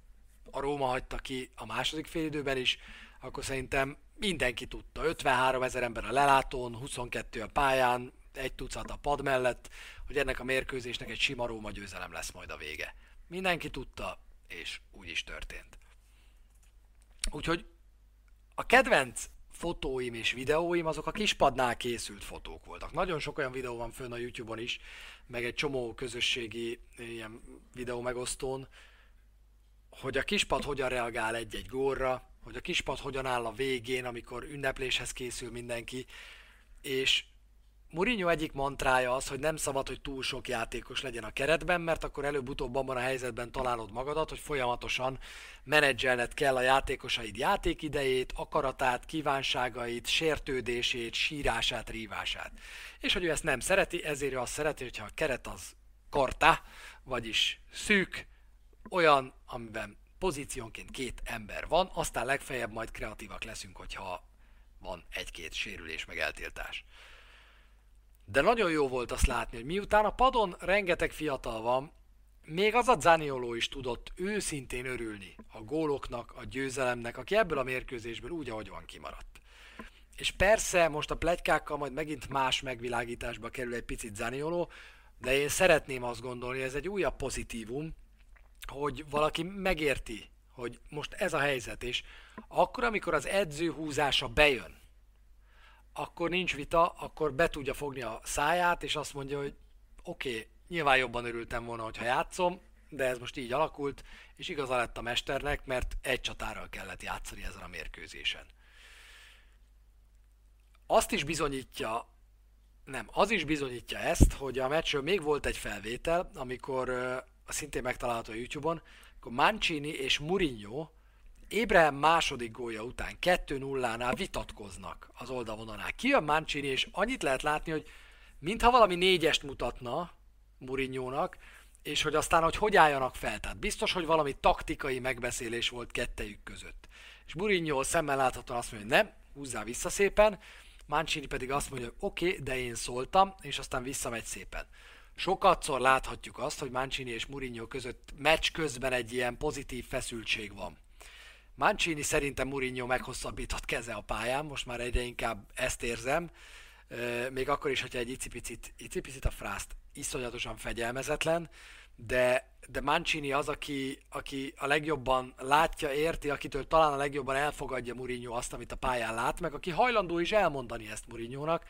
a Róma hagyta ki a második félidőben is, akkor szerintem mindenki tudta. 53 ezer ember a lelátón, 22 a pályán, egy tucat a pad mellett, hogy ennek a mérkőzésnek egy sima Róma győzelem lesz majd a vége. Mindenki tudta, és úgy is történt. Úgyhogy a kedvenc fotóim és videóim azok a kispadnál készült fotók voltak. Nagyon sok olyan videó van fönn a YouTube-on is, meg egy csomó közösségi ilyen videó megosztón, hogy a kispad hogyan reagál egy-egy górra, hogy a kispad hogyan áll a végén, amikor ünnepléshez készül mindenki, és Mourinho egyik mantrája az, hogy nem szabad, hogy túl sok játékos legyen a keretben, mert akkor előbb-utóbb abban a helyzetben találod magadat, hogy folyamatosan menedzselned kell a játékosaid játékidejét, akaratát, kívánságait, sértődését, sírását, rívását. És hogy ő ezt nem szereti, ezért ő azt szereti, hogyha a keret az karta, vagyis szűk, olyan, amiben pozíciónként két ember van, aztán legfeljebb majd kreatívak leszünk, hogyha van egy-két sérülés meg eltiltás. De nagyon jó volt azt látni, hogy miután a padon rengeteg fiatal van, még az a Zanioló is tudott őszintén örülni a góloknak, a győzelemnek, aki ebből a mérkőzésből úgy, ahogy van kimaradt. És persze most a plegykákkal majd megint más megvilágításba kerül egy picit Zanioló, de én szeretném azt gondolni, ez egy újabb pozitívum, hogy valaki megérti, hogy most ez a helyzet, és akkor, amikor az edző húzása bejön, akkor nincs vita, akkor be tudja fogni a száját, és azt mondja, hogy oké, okay, nyilván jobban örültem volna, hogyha játszom, de ez most így alakult, és igaza lett a mesternek, mert egy csatárral kellett játszani ezen a mérkőzésen. Azt is bizonyítja, nem, az is bizonyítja ezt, hogy a meccsről még volt egy felvétel, amikor szintén megtalálható a YouTube-on, akkor Mancini és Mourinho Ébrahim második gólja után 2-0-nál vitatkoznak az oldalvonalnál. Kijön Mancini, és annyit lehet látni, hogy mintha valami négyest mutatna Murinyónak, és hogy aztán, hogy hogy álljanak fel. Tehát biztos, hogy valami taktikai megbeszélés volt kettejük között. És Mourinho szemmel láthatóan azt mondja, hogy nem, húzzál vissza szépen, Mancini pedig azt mondja, hogy oké, okay, de én szóltam, és aztán visszamegy szépen. Sokatszor láthatjuk azt, hogy Mancini és Mourinho között meccs közben egy ilyen pozitív feszültség van. Mancini szerintem Mourinho meghosszabbított keze a pályán, most már egyre inkább ezt érzem, még akkor is, hogyha egy icipicit, icipicit a frászt iszonyatosan fegyelmezetlen, de, de Mancini az, aki, aki a legjobban látja, érti, akitől talán a legjobban elfogadja Mourinho azt, amit a pályán lát, meg aki hajlandó is elmondani ezt Mourinho-nak,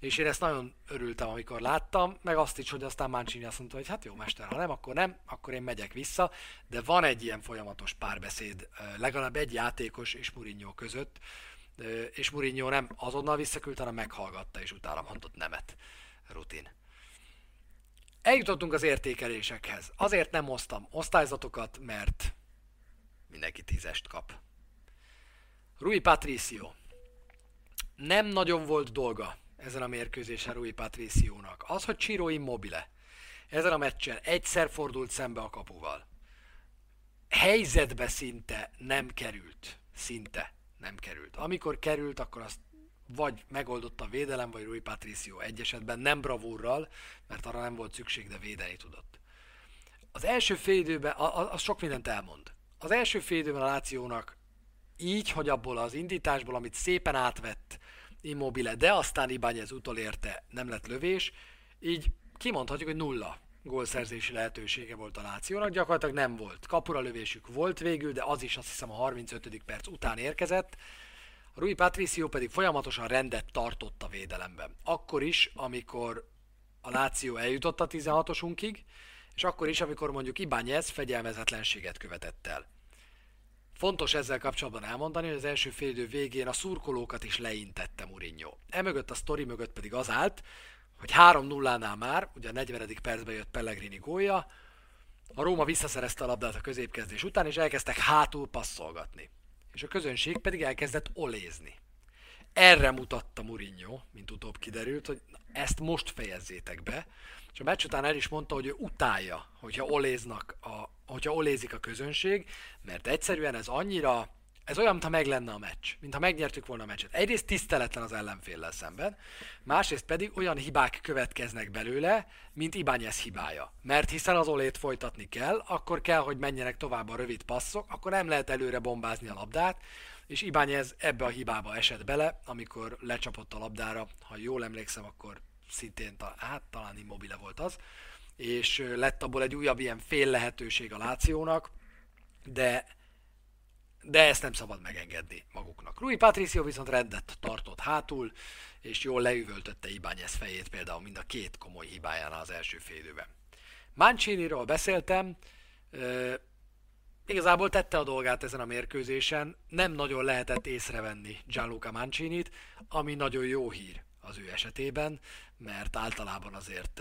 és én ezt nagyon örültem, amikor láttam, meg azt is, hogy aztán Mancini azt mondta, hogy hát jó mester, ha nem, akkor nem, akkor én megyek vissza, de van egy ilyen folyamatos párbeszéd, legalább egy játékos és Mourinho között, és Mourinho nem azonnal visszaküldte, hanem meghallgatta, és utána mondott nemet. Rutin. Eljutottunk az értékelésekhez. Azért nem hoztam osztályzatokat, mert mindenki tízest kap. Rui Patricio. Nem nagyon volt dolga ezen a mérkőzésen Rui Patriciónak. Az, hogy Ciro Immobile ezen a meccsen egyszer fordult szembe a kapuval. Helyzetbe szinte nem került. szinte nem került. Amikor került, akkor azt vagy megoldotta a védelem, vagy Rui Patricio egy esetben, nem bravúrral, mert arra nem volt szükség, de védeni tudott. Az első fél időben, az sok mindent elmond. Az első fél időben a Lációnak így, hogy abból az indításból, amit szépen átvett Immobile, de aztán Ibányez utolérte, nem lett lövés, így kimondhatjuk, hogy nulla gólszerzési lehetősége volt a Lációnak, gyakorlatilag nem volt. Kapura lövésük volt végül, de az is azt hiszem a 35. perc után érkezett. Rui Patricio pedig folyamatosan rendet tartott a védelemben. Akkor is, amikor a Láció eljutott a 16-osunkig, és akkor is, amikor mondjuk Ibányez fegyelmezetlenséget követett el. Fontos ezzel kapcsolatban elmondani, hogy az első félidő végén a szurkolókat is leintette Mourinho. Emögött a sztori mögött pedig az állt, hogy 3-0-nál már, ugye a 40. percben jött Pellegrini gólja, a Róma visszaszerezte a labdát a középkezdés után, és elkezdtek hátul passzolgatni. És a közönség pedig elkezdett olézni. Erre mutatta Mourinho, mint utóbb kiderült, hogy ezt most fejezzétek be, és a meccs után el is mondta, hogy ő utálja, hogyha oléznak a, hogyha olézik a közönség, mert egyszerűen ez annyira, ez olyan, mintha meg lenne a meccs, mintha megnyertük volna a meccset. Egyrészt tiszteletlen az ellenféllel szemben, másrészt pedig olyan hibák következnek belőle, mint Ibányez hibája. Mert hiszen az olét folytatni kell, akkor kell, hogy menjenek tovább a rövid passzok, akkor nem lehet előre bombázni a labdát, és Ibányez ebbe a hibába esett bele, amikor lecsapott a labdára, ha jól emlékszem, akkor szintén, hát talán immobile volt az, és lett abból egy újabb ilyen fél lehetőség a Lációnak, de, de ezt nem szabad megengedni maguknak. Rui Patricio viszont rendet tartott hátul, és jól leüvöltötte Ibányez fejét például mind a két komoly hibájánál az első félidőben. Mancini-ról beszéltem, e, igazából tette a dolgát ezen a mérkőzésen, nem nagyon lehetett észrevenni Gianluca Mancinit, ami nagyon jó hír az ő esetében, mert általában azért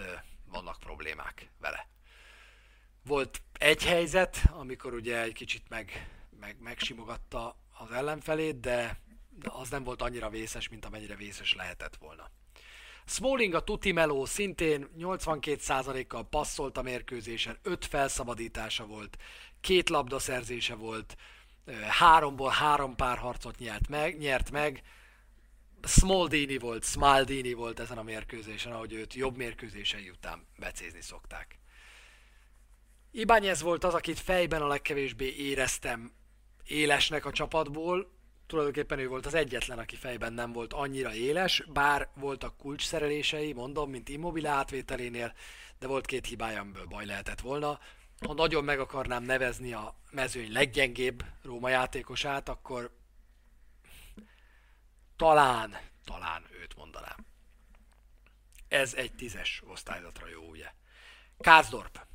vannak problémák vele. Volt egy helyzet, amikor ugye egy kicsit meg, meg, megsimogatta az ellenfelét, de az nem volt annyira vészes, mint amennyire vészes lehetett volna. Smalling a Tuti Meló szintén 82%-kal passzolt a mérkőzésen, 5 felszabadítása volt, két labdaszerzése volt, háromból három párharcot nyert meg, nyert meg, Smaldini volt, Smaldini volt ezen a mérkőzésen, ahogy őt jobb mérkőzései után becézni szokták. Ibányez volt az, akit fejben a legkevésbé éreztem élesnek a csapatból, tulajdonképpen ő volt az egyetlen, aki fejben nem volt annyira éles, bár voltak kulcsszerelései, mondom, mint Immobile átvételénél, de volt két hibája, amiből baj lehetett volna. Ha nagyon meg akarnám nevezni a mezőny leggyengébb Róma játékosát, akkor talán, talán őt mondanám. Ez egy tízes osztályzatra jó, ugye? Kárzdorp.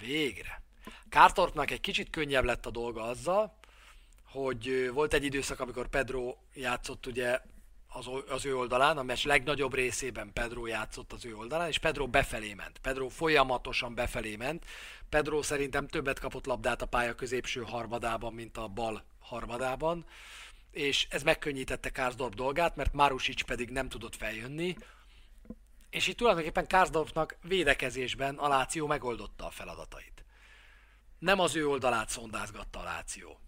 Végre. Kárzdorpnak egy kicsit könnyebb lett a dolga azzal, hogy volt egy időszak, amikor Pedro játszott ugye az, az ő oldalán, a meccs legnagyobb részében Pedro játszott az ő oldalán, és Pedro befelé ment. Pedro folyamatosan befelé ment. Pedro szerintem többet kapott labdát a pálya középső harmadában, mint a bal harmadában és ez megkönnyítette Kárzdorp dolgát, mert Marusic pedig nem tudott feljönni, és itt tulajdonképpen Kárzdorpnak védekezésben a Láció megoldotta a feladatait. Nem az ő oldalát szondázgatta a Láció.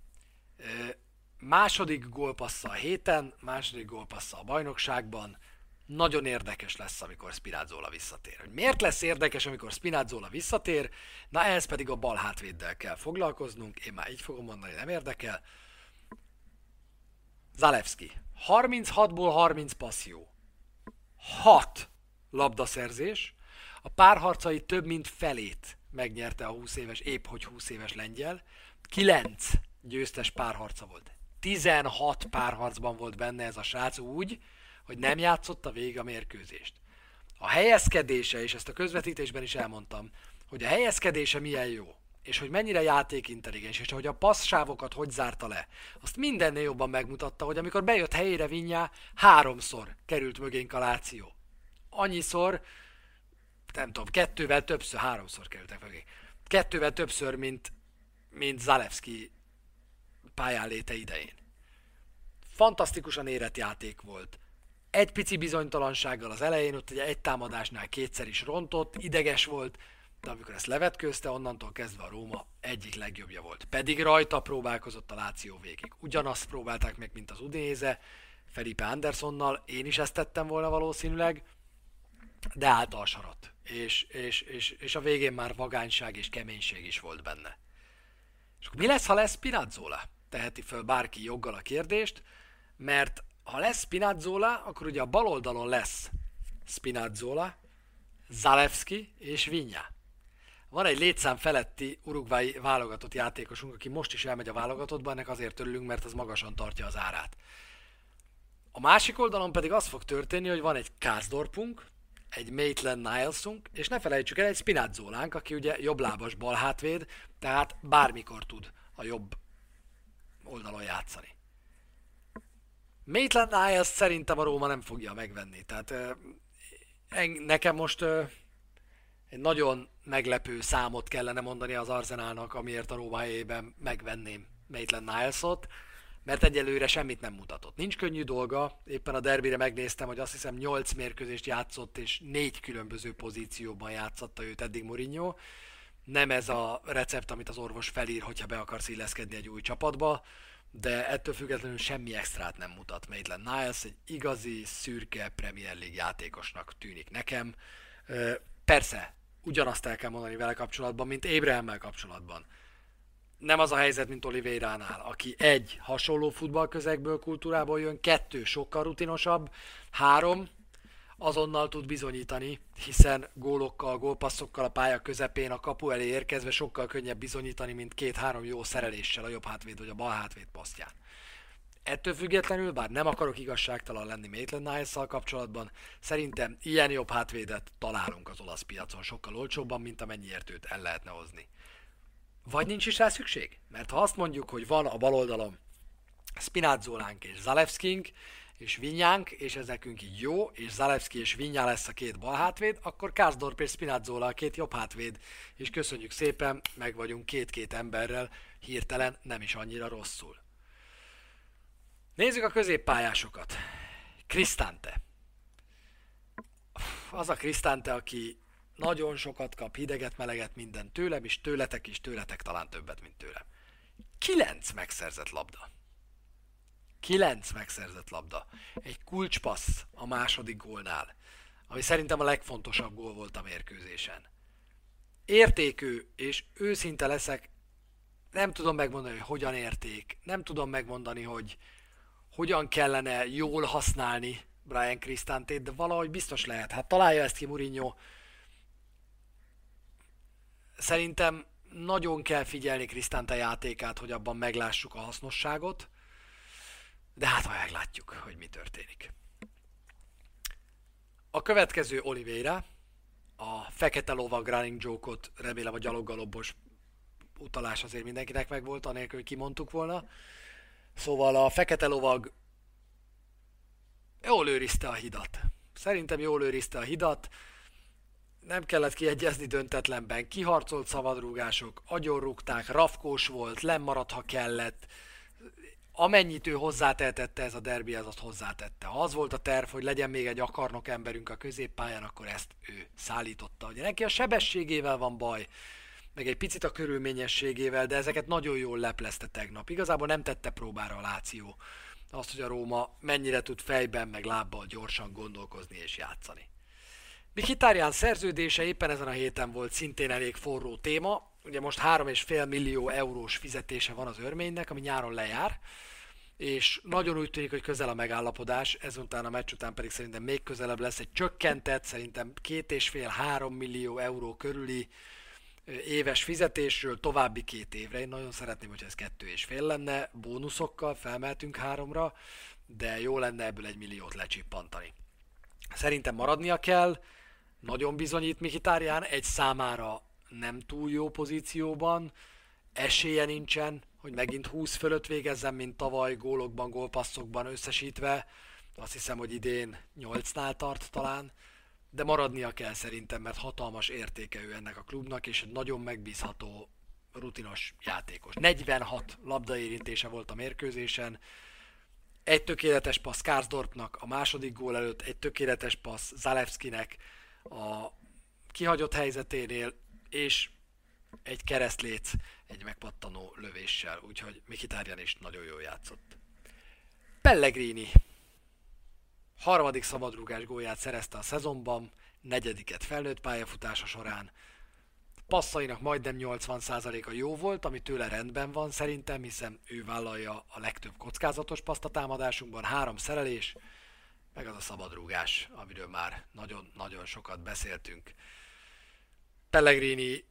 Második gólpassza a héten, második gólpassza a bajnokságban, nagyon érdekes lesz, amikor Spinazzola visszatér. Miért lesz érdekes, amikor Spinazzola visszatér? Na ehhez pedig a bal hátvéddel kell foglalkoznunk, én már így fogom mondani, nem érdekel. Zalewski. 36-ból 30 passzió. 6 labdaszerzés. A párharcai több mint felét megnyerte a 20 éves, épp hogy 20 éves lengyel. 9 győztes párharca volt. 16 párharcban volt benne ez a srác úgy, hogy nem játszotta végig a mérkőzést. A helyezkedése, és ezt a közvetítésben is elmondtam, hogy a helyezkedése milyen jó és hogy mennyire játékintelligens, és hogy a passzsávokat hogy zárta le. Azt mindennél jobban megmutatta, hogy amikor bejött helyére Vinyá, háromszor került mögénk a Láció. Annyiszor, nem tudom, kettővel többször, háromszor kerültek mögé. Kettővel többször, mint, mint Zalewski pályán léte idején. Fantasztikusan érett játék volt. Egy pici bizonytalansággal az elején, ott ugye egy támadásnál kétszer is rontott, ideges volt, de amikor ezt levetkőzte, onnantól kezdve a Róma egyik legjobbja volt. Pedig rajta próbálkozott a Láció végig. Ugyanazt próbálták meg, mint az Udinéze, Felipe Andersonnal, én is ezt tettem volna valószínűleg, de állt a sarat. És, és, és, és a végén már vagányság és keménység is volt benne. És akkor mi lesz, ha lesz Spinazzola? Teheti föl bárki joggal a kérdést, mert ha lesz Spinazzola, akkor ugye a bal oldalon lesz Spinazzola, Zalewski és Vinya. Van egy létszám feletti urugvái válogatott játékosunk, aki most is elmegy a válogatottba, ennek azért örülünk, mert az magasan tartja az árát. A másik oldalon pedig az fog történni, hogy van egy Kászdorpunk, egy Maitland Nilesunk, és ne felejtsük el egy Spinazzolánk, aki ugye jobblábas bal hátvéd, tehát bármikor tud a jobb oldalon játszani. Maitland Niles szerintem a Róma nem fogja megvenni, tehát nekem most egy nagyon meglepő számot kellene mondani az Arzenálnak, amiért a Róma helyében megvenném Maitland Niles-ot, mert egyelőre semmit nem mutatott. Nincs könnyű dolga, éppen a derbire megnéztem, hogy azt hiszem 8 mérkőzést játszott, és 4 különböző pozícióban játszotta őt eddig Mourinho. Nem ez a recept, amit az orvos felír, hogyha be akarsz illeszkedni egy új csapatba, de ettől függetlenül semmi extrát nem mutat Maitland Niles, egy igazi, szürke Premier League játékosnak tűnik nekem. Persze, ugyanazt el kell mondani vele kapcsolatban, mint Abraham-mel kapcsolatban. Nem az a helyzet, mint Oliveiránál, aki egy, hasonló futballközegből, kultúrából jön, kettő, sokkal rutinosabb, három, azonnal tud bizonyítani, hiszen gólokkal, gólpasszokkal a pálya közepén a kapu elé érkezve sokkal könnyebb bizonyítani, mint két-három jó szereléssel a jobb hátvéd vagy a bal hátvéd posztján. Ettől függetlenül, bár nem akarok igazságtalan lenni Maitland niles kapcsolatban, szerintem ilyen jobb hátvédet találunk az olasz piacon sokkal olcsóbban, mint amennyiért őt el lehetne hozni. Vagy nincs is rá szükség? Mert ha azt mondjuk, hogy van a bal oldalon Spinazzolánk és Zalewskink, és Vinyánk, és ez nekünk így jó, és Zalewski és Vinyá lesz a két bal hátvéd, akkor Kászdorp és Spinazzola a két jobb hátvéd, és köszönjük szépen, meg vagyunk két-két emberrel, hirtelen nem is annyira rosszul. Nézzük a középpályásokat. Krisztánte. Az a Krisztánte, aki nagyon sokat kap, hideget, meleget, minden tőlem, és tőletek is, tőletek talán többet, mint tőlem. Kilenc megszerzett labda. Kilenc megszerzett labda. Egy kulcspassz a második gólnál, ami szerintem a legfontosabb gól volt a mérkőzésen. Értékű, és őszinte leszek, nem tudom megmondani, hogy hogyan érték, nem tudom megmondani, hogy hogyan kellene jól használni Brian Cristantét, de valahogy biztos lehet. Hát találja ezt ki Mourinho. Szerintem nagyon kell figyelni Cristante játékát, hogy abban meglássuk a hasznosságot. De hát majd meglátjuk, hogy mi történik. A következő Oliveira, a fekete lovag running joke-ot remélem a gyaloggalobos utalás azért mindenkinek megvolt, anélkül, hogy kimondtuk volna. Szóval a fekete lovag jól őrizte a hidat. Szerintem jól őrizte a hidat. Nem kellett kiegyezni döntetlenben. Kiharcolt szabadrúgások, agyonrúgták, rafkós volt, lemaradt, ha kellett amennyit ő hozzátehetette ez a derbi, az azt hozzátette. Ha az volt a terv, hogy legyen még egy akarnok emberünk a középpályán, akkor ezt ő szállította. Ugye neki a sebességével van baj, meg egy picit a körülményességével, de ezeket nagyon jól leplezte tegnap. Igazából nem tette próbára a Láció azt, hogy a Róma mennyire tud fejben, meg lábbal gyorsan gondolkozni és játszani. Mikitárján szerződése éppen ezen a héten volt szintén elég forró téma. Ugye most 3,5 millió eurós fizetése van az örménynek, ami nyáron lejár és nagyon úgy tűnik, hogy közel a megállapodás, ezután a meccs után pedig szerintem még közelebb lesz egy csökkentett, szerintem két és fél, három millió euró körüli éves fizetésről további két évre. Én nagyon szeretném, hogy ez kettő és fél lenne, bónuszokkal felmeltünk háromra, de jó lenne ebből egy milliót lecsippantani. Szerintem maradnia kell, nagyon bizonyít Mikitárján, egy számára nem túl jó pozícióban, esélye nincsen, hogy megint 20 fölött végezzen, mint tavaly gólokban, gólpasszokban összesítve. Azt hiszem, hogy idén 8-nál tart talán, de maradnia kell szerintem, mert hatalmas értéke ő ennek a klubnak, és egy nagyon megbízható, rutinos játékos. 46 labdaérintése volt a mérkőzésen, egy tökéletes passz Kárzdorpnak a második gól előtt, egy tökéletes passz Zalewskinek a kihagyott helyzeténél, és egy keresztléc, egy megpattanó lövéssel, úgyhogy Mikitárjan is nagyon jól játszott. Pellegrini harmadik szabadrúgás gólját szerezte a szezonban, negyediket felnőtt pályafutása során. Passzainak majdnem 80%-a jó volt, ami tőle rendben van szerintem, hiszen ő vállalja a legtöbb kockázatos pasztatámadásunkban, három szerelés, meg az a szabadrúgás, amiről már nagyon-nagyon sokat beszéltünk. Pellegrini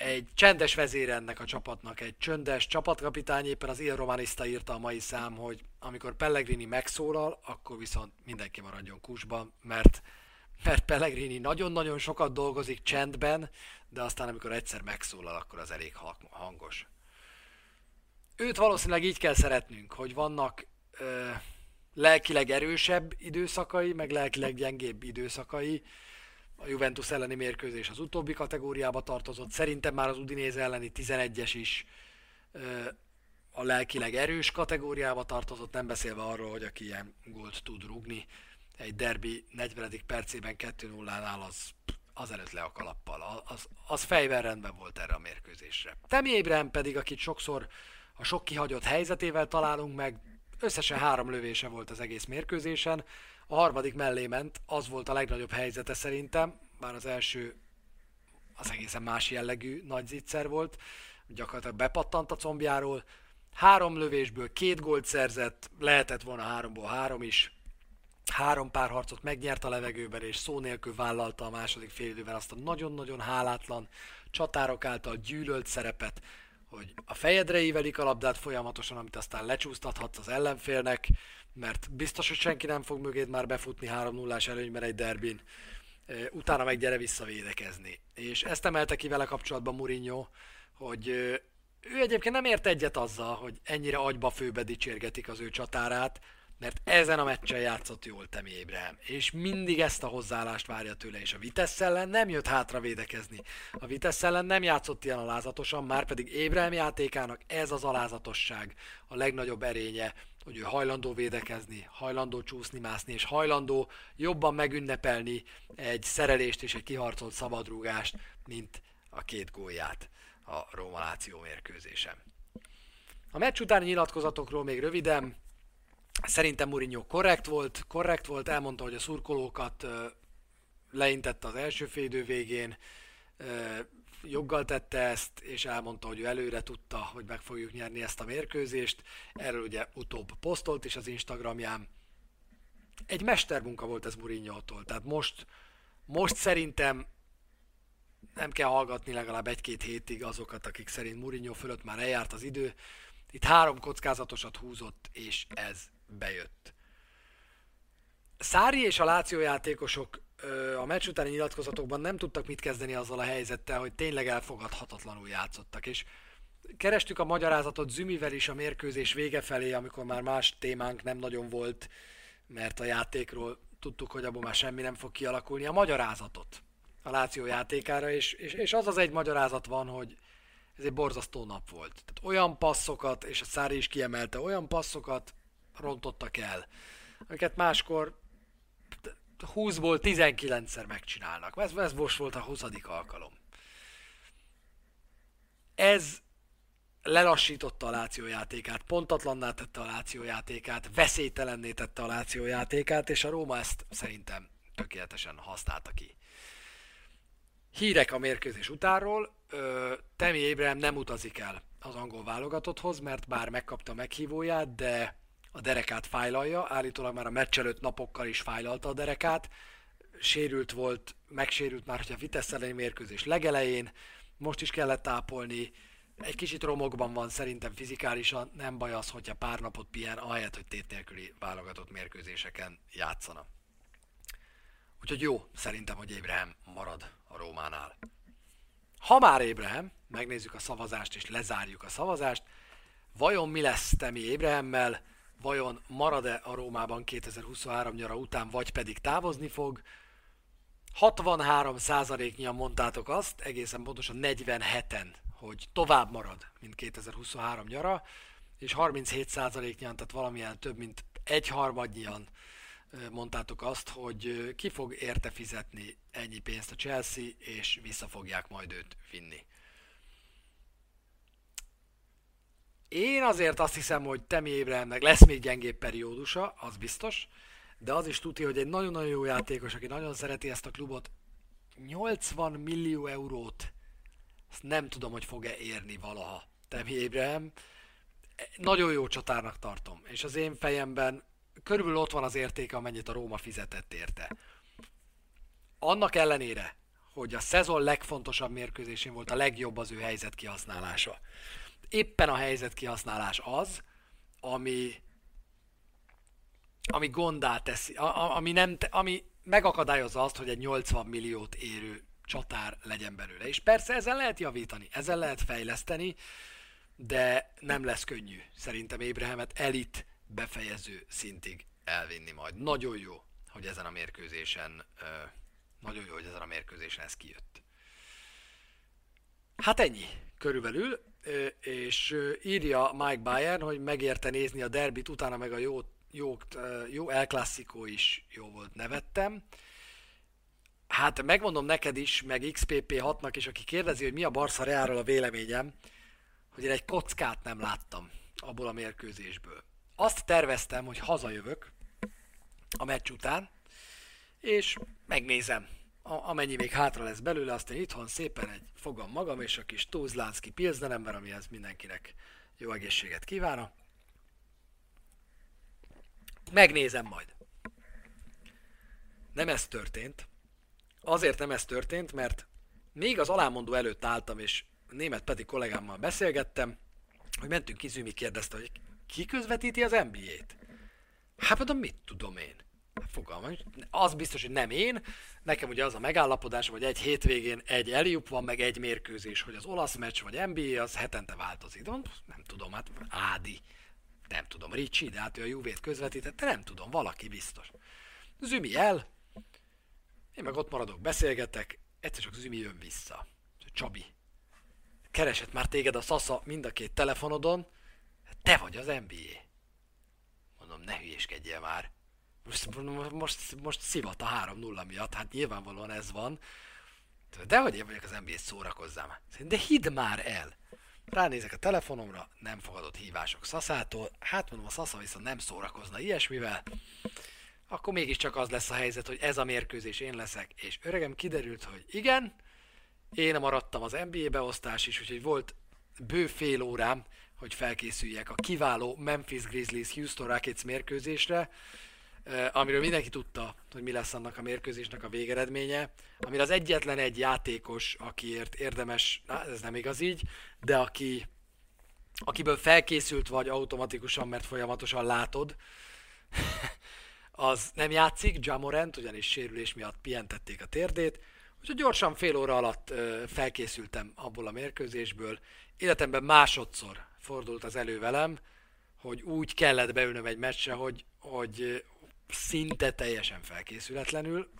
egy csendes vezére ennek a csapatnak, egy csöndes csapatkapitány, éppen az Il Romanista írta a mai szám, hogy amikor Pellegrini megszólal, akkor viszont mindenki maradjon kusban, mert, mert Pellegrini nagyon-nagyon sokat dolgozik csendben, de aztán amikor egyszer megszólal, akkor az elég hangos. Őt valószínűleg így kell szeretnünk, hogy vannak ö, lelkileg erősebb időszakai, meg lelkileg gyengébb időszakai, a Juventus elleni mérkőzés az utóbbi kategóriába tartozott. Szerintem már az Udinese elleni 11-es is a lelkileg erős kategóriába tartozott, nem beszélve arról, hogy aki ilyen gólt tud rugni, egy derbi 40. percében 2-0-nál az, az előtt le a kalappal. Az, az fejben rendben volt erre a mérkőzésre. Temi Ébrahim pedig, akit sokszor a sok kihagyott helyzetével találunk meg, összesen három lövése volt az egész mérkőzésen, a harmadik mellé ment, az volt a legnagyobb helyzete szerintem, bár az első az egészen más jellegű nagy zicser volt, gyakorlatilag bepattant a combjáról, három lövésből két gólt szerzett, lehetett volna háromból három is, három pár harcot megnyert a levegőben, és szó nélkül vállalta a második félidőben azt a nagyon-nagyon hálátlan, csatárok által gyűlölt szerepet, hogy a fejedre ívelik a labdát folyamatosan, amit aztán lecsúsztathatsz az ellenfélnek, mert biztos, hogy senki nem fog mögéd már befutni 3-0-ás előnyben egy derbin, utána meg gyere visszavédekezni. És ezt emelte ki vele kapcsolatban Mourinho, hogy ő egyébként nem ért egyet azzal, hogy ennyire agyba főbe dicsérgetik az ő csatárát, mert ezen a meccsen játszott jól Temi Ébrahim, és mindig ezt a hozzáállást várja tőle, és a Vitesse ellen nem jött hátra védekezni. A Vitesse ellen nem játszott ilyen alázatosan, már pedig Ébrahim játékának ez az alázatosság a legnagyobb erénye, hogy ő hajlandó védekezni, hajlandó csúszni, mászni, és hajlandó jobban megünnepelni egy szerelést és egy kiharcolt szabadrúgást, mint a két gólját a Róma Láció mérkőzésen. A meccs utáni nyilatkozatokról még röviden, Szerintem Mourinho korrekt volt, korrekt volt, elmondta, hogy a szurkolókat leintette az első félidő végén, joggal tette ezt, és elmondta, hogy ő előre tudta, hogy meg fogjuk nyerni ezt a mérkőzést. Erről ugye utóbb posztolt is az Instagramján. Egy mestermunka volt ez Mourinho-tól, tehát most, most szerintem nem kell hallgatni legalább egy-két hétig azokat, akik szerint Mourinho fölött már eljárt az idő. Itt három kockázatosat húzott, és ez bejött. Szári és a Láció játékosok a meccs utáni nyilatkozatokban nem tudtak mit kezdeni azzal a helyzettel, hogy tényleg elfogadhatatlanul játszottak, és kerestük a magyarázatot Zümivel is a mérkőzés vége felé, amikor már más témánk nem nagyon volt, mert a játékról tudtuk, hogy abban már semmi nem fog kialakulni, a magyarázatot a Láció játékára, és, és, és az az egy magyarázat van, hogy ez egy borzasztó nap volt. Tehát olyan passzokat, és a Szári is kiemelte, olyan passzokat rontottak el, amiket máskor 20-ból 19-szer megcsinálnak. Ez, ez most volt a 20. alkalom. Ez lelassította a Láció játékát, pontatlanná tette a Láció játékát, veszélytelenné tette a Láció játékát, és a Róma ezt szerintem tökéletesen használta ki. Hírek a mérkőzés utánról, Temi Ébrahim nem utazik el az angol válogatotthoz, mert bár megkapta meghívóját, de a derekát fájlalja, állítólag már a meccs előtt napokkal is fájlalta a derekát, sérült volt, megsérült már, hogy a Vitesse elleni mérkőzés legelején, most is kellett tápolni, egy kicsit romokban van szerintem fizikálisan, nem baj az, hogyha pár napot pihen, ahelyett, hogy tét nélküli válogatott mérkőzéseken játszana. Úgyhogy jó, szerintem, hogy Ébrahim marad a Rómánál. Ha már Ébrahim, megnézzük a szavazást és lezárjuk a szavazást, vajon mi lesz Temi Ébrahemmel? Vajon marad-e a Rómában 2023 nyara után, vagy pedig távozni fog. 63%-nyian mondtátok azt, egészen pontosan 47-en, hogy tovább marad, mint 2023 nyara, és 37%-nyian, tehát valamilyen több mint egy harmadnyian mondtátok azt, hogy ki fog érte fizetni ennyi pénzt a Chelsea, és vissza fogják majd őt vinni. Én azért azt hiszem, hogy Temi Ébrahimnek lesz még gyengébb periódusa, az biztos, de az is tudja, hogy egy nagyon-nagyon jó játékos, aki nagyon szereti ezt a klubot, 80 millió eurót, ezt nem tudom, hogy fog-e érni valaha. Temi Ébrahim, nagyon jó csatárnak tartom, és az én fejemben körülbelül ott van az értéke, amennyit a Róma fizetett érte. Annak ellenére, hogy a szezon legfontosabb mérkőzésén volt a legjobb az ő helyzet kihasználása. Éppen a helyzet kihasználás az, ami, ami gondá teszi, ami, nem, ami megakadályozza azt, hogy egy 80 milliót érő csatár legyen belőle. És persze ezzel lehet javítani, ezzel lehet fejleszteni, de nem lesz könnyű szerintem Ébrehemet elit befejező szintig elvinni majd. Nagyon jó, hogy ezen a mérkőzésen nagyon jó, hogy ezen a mérkőzésen ez kijött. Hát ennyi körülbelül, és írja Mike Bayern, hogy megérte nézni a derbit, utána meg a jó, jó, jó El is jó volt, nevettem. Hát megmondom neked is, meg XPP6-nak is, aki kérdezi, hogy mi a Barca Realról a véleményem, hogy én egy kockát nem láttam abból a mérkőzésből. Azt terveztem, hogy hazajövök a meccs után, és megnézem, amennyi még hátra lesz belőle, azt én itthon szépen egy fogom magam, és a kis Tuzlánszki pilzdenemben, amihez mindenkinek jó egészséget kívánok. Megnézem majd. Nem ez történt. Azért nem ez történt, mert még az alámondó előtt álltam, és német Peti kollégámmal beszélgettem, hogy mentünk ki, Zümi kérdezte, hogy ki közvetíti az NBA-t? Hát mondom, mit tudom én? Fogalmam, az biztos, hogy nem én. Nekem ugye az a megállapodás, hogy egy hétvégén egy eljub van, meg egy mérkőzés, hogy az olasz meccs vagy NBA, az hetente változik. Nem tudom, hát Ádi, nem tudom, Ricsi, de hát ő a Juvét közvetítette, nem tudom, valaki biztos. Zümi el, én meg ott maradok, beszélgetek, egyszer csak Zümi jön vissza. Csabi, keresett már téged a Sasa mind a két telefonodon, te vagy az NBA. Mondom, ne hülyéskedjél már. Most, most, most szivat a 3-0 miatt, hát nyilvánvalóan ez van. De hogy én vagyok az NBA-t szórakozzám. De hidd már el! Ránézek a telefonomra, nem fogadott hívások Szaszától, hát mondom, a Szasza viszont nem szórakozna ilyesmivel, akkor mégiscsak az lesz a helyzet, hogy ez a mérkőzés én leszek, és öregem kiderült, hogy igen, én maradtam az NBA beosztás is, úgyhogy volt bő fél órám, hogy felkészüljek a kiváló Memphis Grizzlies Houston Rockets mérkőzésre, amiről mindenki tudta, hogy mi lesz annak a mérkőzésnek a végeredménye, amire az egyetlen egy játékos, akiért érdemes, na, ez nem igaz így, de aki, akiből felkészült vagy automatikusan, mert folyamatosan látod, az nem játszik, Jamorant, ugyanis sérülés miatt pihentették a térdét, úgyhogy gyorsan fél óra alatt felkészültem abból a mérkőzésből. Életemben másodszor fordult az elő velem, hogy úgy kellett beülnöm egy meccsre, hogy, hogy szinte teljesen felkészületlenül.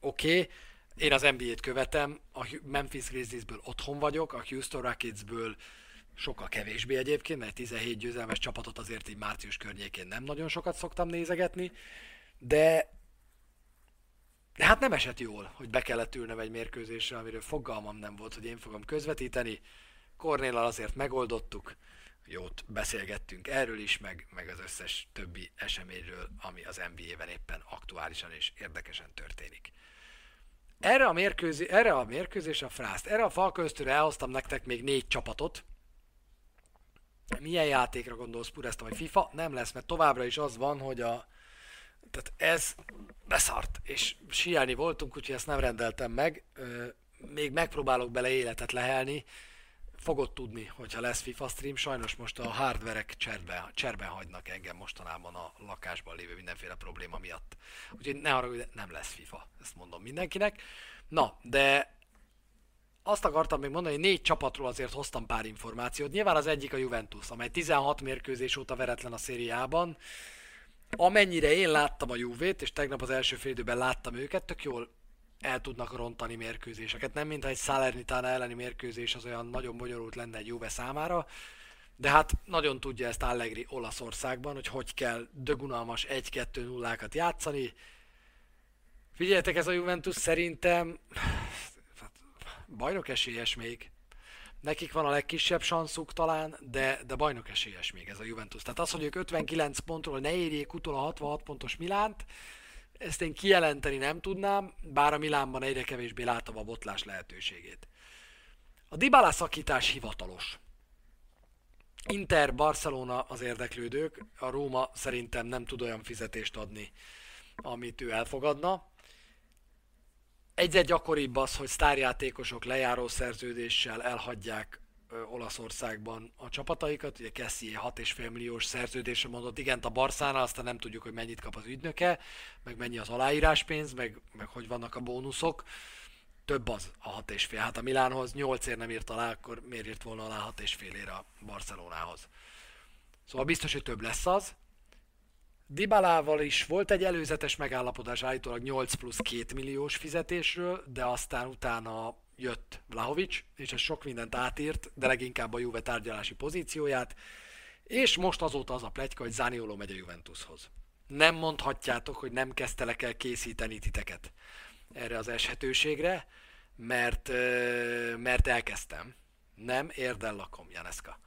Oké, okay, én az NBA-t követem, a Memphis Grizzliesből otthon vagyok, a Houston Rocketsből sokkal kevésbé egyébként, mert 17 győzelmes csapatot azért így március környékén nem nagyon sokat szoktam nézegetni, de de hát nem esett jól, hogy be kellett ülnöm egy mérkőzésre, amiről fogalmam nem volt, hogy én fogom közvetíteni. Kornélal azért megoldottuk, jót beszélgettünk erről is, meg, meg az összes többi eseményről, ami az NBA-ben éppen aktuálisan és érdekesen történik. Erre a, mérkőzés, erre a mérkőzés a frászt, erre a falköztőre elhoztam nektek még négy csapatot. Milyen játékra gondolsz, Puresta vagy FIFA? Nem lesz, mert továbbra is az van, hogy a, tehát ez beszart, és siálni voltunk, úgyhogy ezt nem rendeltem meg. Még megpróbálok bele életet lehelni, fogod tudni, hogyha lesz FIFA stream, sajnos most a hardverek cserben, cserben hagynak engem mostanában a lakásban lévő mindenféle probléma miatt. Úgyhogy ne hogy nem lesz FIFA, ezt mondom mindenkinek. Na, de azt akartam még mondani, hogy négy csapatról azért hoztam pár információt. Nyilván az egyik a Juventus, amely 16 mérkőzés óta veretlen a szériában. Amennyire én láttam a Juvét, és tegnap az első fél időben láttam őket, tök jól el tudnak rontani mérkőzéseket. Nem mintha egy Salernitana elleni mérkőzés az olyan nagyon bonyolult lenne egy Juve számára, de hát nagyon tudja ezt Allegri Olaszországban, hogy hogy kell dögunalmas 1-2 nullákat játszani. Figyeljetek, ez a Juventus szerintem bajnok esélyes még. Nekik van a legkisebb sanszuk talán, de, de bajnok esélyes még ez a Juventus. Tehát az, hogy ők 59 pontról ne érjék utol a 66 pontos Milánt, ezt én kijelenteni nem tudnám, bár a Milánban egyre kevésbé látom a botlás lehetőségét. A Dybala szakítás hivatalos. Inter, Barcelona az érdeklődők, a Róma szerintem nem tud olyan fizetést adni, amit ő elfogadna. Egyre gyakoribb az, hogy sztárjátékosok lejáró szerződéssel elhagyják Olaszországban a csapataikat. Ugye Kessie 6,5 milliós szerződésre mondott igent a Barszánál, aztán nem tudjuk, hogy mennyit kap az ügynöke, meg mennyi az aláíráspénz, meg, meg hogy vannak a bónuszok. Több az a 6,5. Hát a Milánhoz 8 ér nem írt alá, akkor miért írt volna alá 6,5 ér a Barcelonához? Szóval biztos, hogy több lesz az. Dibalával is volt egy előzetes megállapodás állítólag 8 plusz 2 milliós fizetésről, de aztán utána jött Vlahovic, és ez sok mindent átírt, de leginkább a Juve tárgyalási pozícióját, és most azóta az a pletyka, hogy Zaniolo megy a Juventushoz. Nem mondhatjátok, hogy nem kezdtelek el készíteni titeket erre az eshetőségre, mert, mert elkezdtem. Nem érdel lakom, Janeska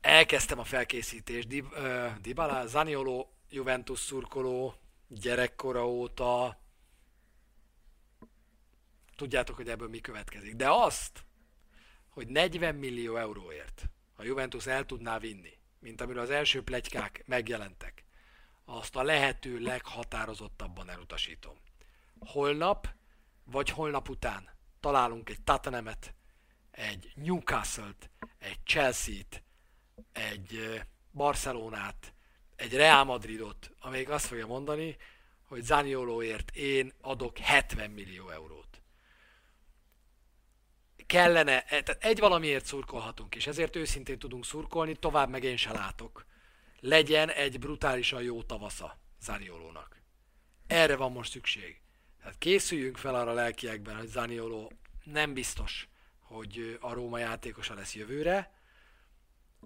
elkezdtem a felkészítést. Dib, uh, Dybala, Zaniolo, Juventus szurkoló, gyerekkora óta. Tudjátok, hogy ebből mi következik. De azt, hogy 40 millió euróért a Juventus el tudná vinni, mint amiről az első plegykák megjelentek, azt a lehető leghatározottabban elutasítom. Holnap, vagy holnap után találunk egy Tottenhamet, egy Newcastle-t, egy Chelsea-t, egy Barcelonát, egy Real Madridot, amelyik azt fogja mondani, hogy Zaniolóért én adok 70 millió eurót. Kellene, e, egy valamiért szurkolhatunk, és ezért őszintén tudunk szurkolni, tovább meg én se látok. Legyen egy brutálisan jó tavasza Zaniolónak. Erre van most szükség. Tehát készüljünk fel arra lelkiekben, hogy Zanioló nem biztos, hogy a Róma játékosa lesz jövőre,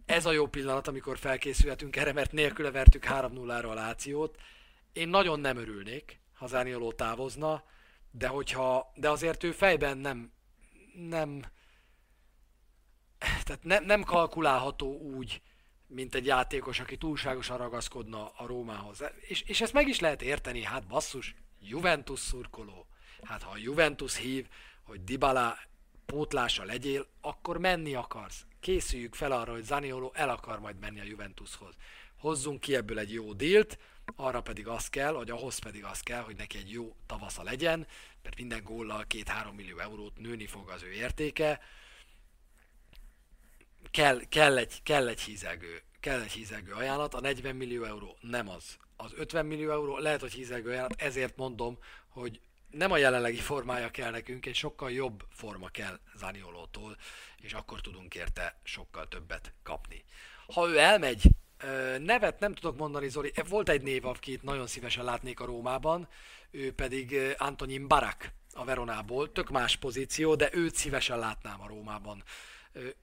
ez a jó pillanat, amikor felkészülhetünk erre, mert nélküle vertük 3-0-ra a Lációt. Én nagyon nem örülnék, ha Zánioló távozna, de hogyha, de azért ő fejben nem, nem, tehát ne, nem kalkulálható úgy, mint egy játékos, aki túlságosan ragaszkodna a Rómához. És, és ezt meg is lehet érteni, hát basszus, Juventus szurkoló. Hát ha a Juventus hív, hogy Dybala pótlása legyél, akkor menni akarsz készüljük fel arra, hogy Zaniolo el akar majd menni a Juventushoz. Hozzunk ki ebből egy jó dílt, arra pedig az kell, hogy ahhoz pedig az kell, hogy neki egy jó tavasza legyen, mert minden góllal 2-3 millió eurót nőni fog az ő értéke. Kell, kell, egy, kell egy hízelgő, kell egy hízelgő ajánlat, a 40 millió euró nem az. Az 50 millió euró lehet, hogy hízelgő ajánlat, ezért mondom, hogy nem a jelenlegi formája kell nekünk, egy sokkal jobb forma kell Zaniolótól, és akkor tudunk érte sokkal többet kapni. Ha ő elmegy, nevet nem tudok mondani, Zoli, volt egy név, akit nagyon szívesen látnék a Rómában, ő pedig Antonin Barak a Veronából, tök más pozíció, de őt szívesen látnám a Rómában.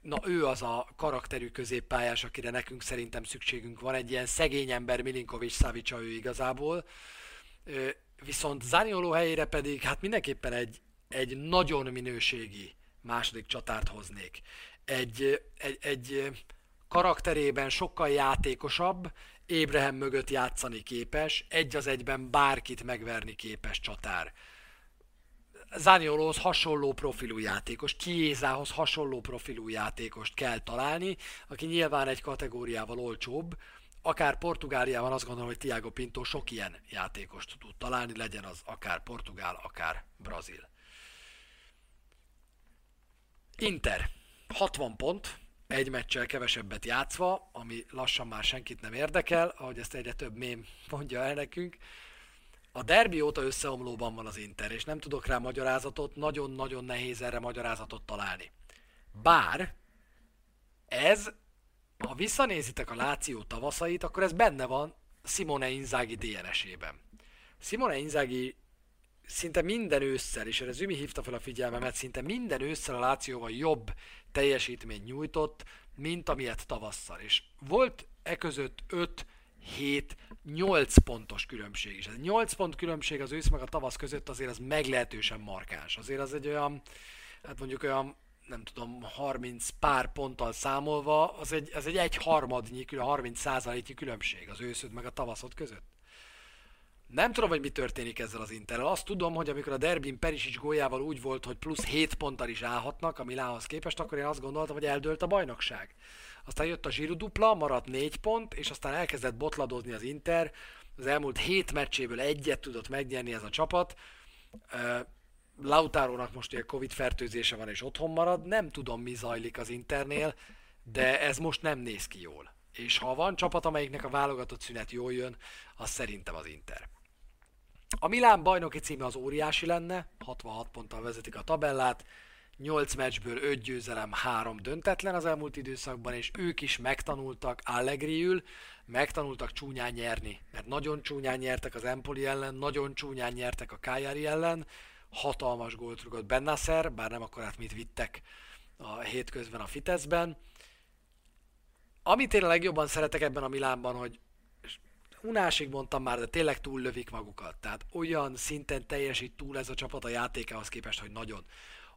Na ő az a karakterű középpályás, akire nekünk szerintem szükségünk van, egy ilyen szegény ember Milinkovics Szavicsa ő igazából, viszont Zanioló helyére pedig hát mindenképpen egy, egy nagyon minőségi második csatárt hoznék. Egy, egy, egy karakterében sokkal játékosabb, Ébrehem mögött játszani képes, egy az egyben bárkit megverni képes csatár. Zaniolóhoz hasonló profilú játékos, Kiézához hasonló profilú játékost kell találni, aki nyilván egy kategóriával olcsóbb, akár Portugáliában azt gondolom, hogy Tiago Pinto sok ilyen játékost tud találni, legyen az akár portugál, akár brazil. Inter, 60 pont, egy meccsel kevesebbet játszva, ami lassan már senkit nem érdekel, ahogy ezt egyre több mém mondja el nekünk. A derbi óta összeomlóban van az Inter, és nem tudok rá magyarázatot, nagyon-nagyon nehéz erre magyarázatot találni. Bár ez, ha visszanézitek a Láció tavaszait, akkor ez benne van Simone Inzaghi DNS-ében. Simone Inzaghi szinte minden ősszel, és erre Zümi hívta fel a figyelmemet, szinte minden ősszel a Lációval jobb teljesítményt nyújtott, mint amilyet tavasszal. És volt e között 5 7, 8 pontos különbség is. Ez 8 pont különbség az ősz meg a tavasz között azért az meglehetősen markáns. Azért az egy olyan, hát mondjuk olyan nem tudom, 30 pár ponttal számolva, az egy, ez egy egy harmadnyi, 30 százaléknyi különbség az őszöd meg a tavaszod között. Nem tudom, hogy mi történik ezzel az Interrel. Azt tudom, hogy amikor a Derbin Perisic góljával úgy volt, hogy plusz 7 ponttal is állhatnak a Milánhoz képest, akkor én azt gondoltam, hogy eldőlt a bajnokság. Aztán jött a zsíru dupla, maradt 4 pont, és aztán elkezdett botladozni az Inter. Az elmúlt 7 meccséből egyet tudott megnyerni ez a csapat. Lautárónak most ugye Covid fertőzése van és otthon marad, nem tudom mi zajlik az Internél, de ez most nem néz ki jól. És ha van csapat, amelyiknek a válogatott szünet jól jön, az szerintem az Inter. A Milán bajnoki címe az óriási lenne, 66 ponttal vezetik a tabellát, 8 meccsből 5 győzelem, 3 döntetlen az elmúlt időszakban, és ők is megtanultak Allegriül, megtanultak csúnyán nyerni, mert nagyon csúnyán nyertek az Empoli ellen, nagyon csúnyán nyertek a Cagliari ellen, hatalmas gólt rugott Bennasser, bár nem akkor hát mit vittek a hétközben a Fiteszben. Amit én a legjobban szeretek ebben a Milánban, hogy unásig mondtam már, de tényleg túl lövik magukat. Tehát olyan szinten teljesít túl ez a csapat a játékához képest, hogy nagyon.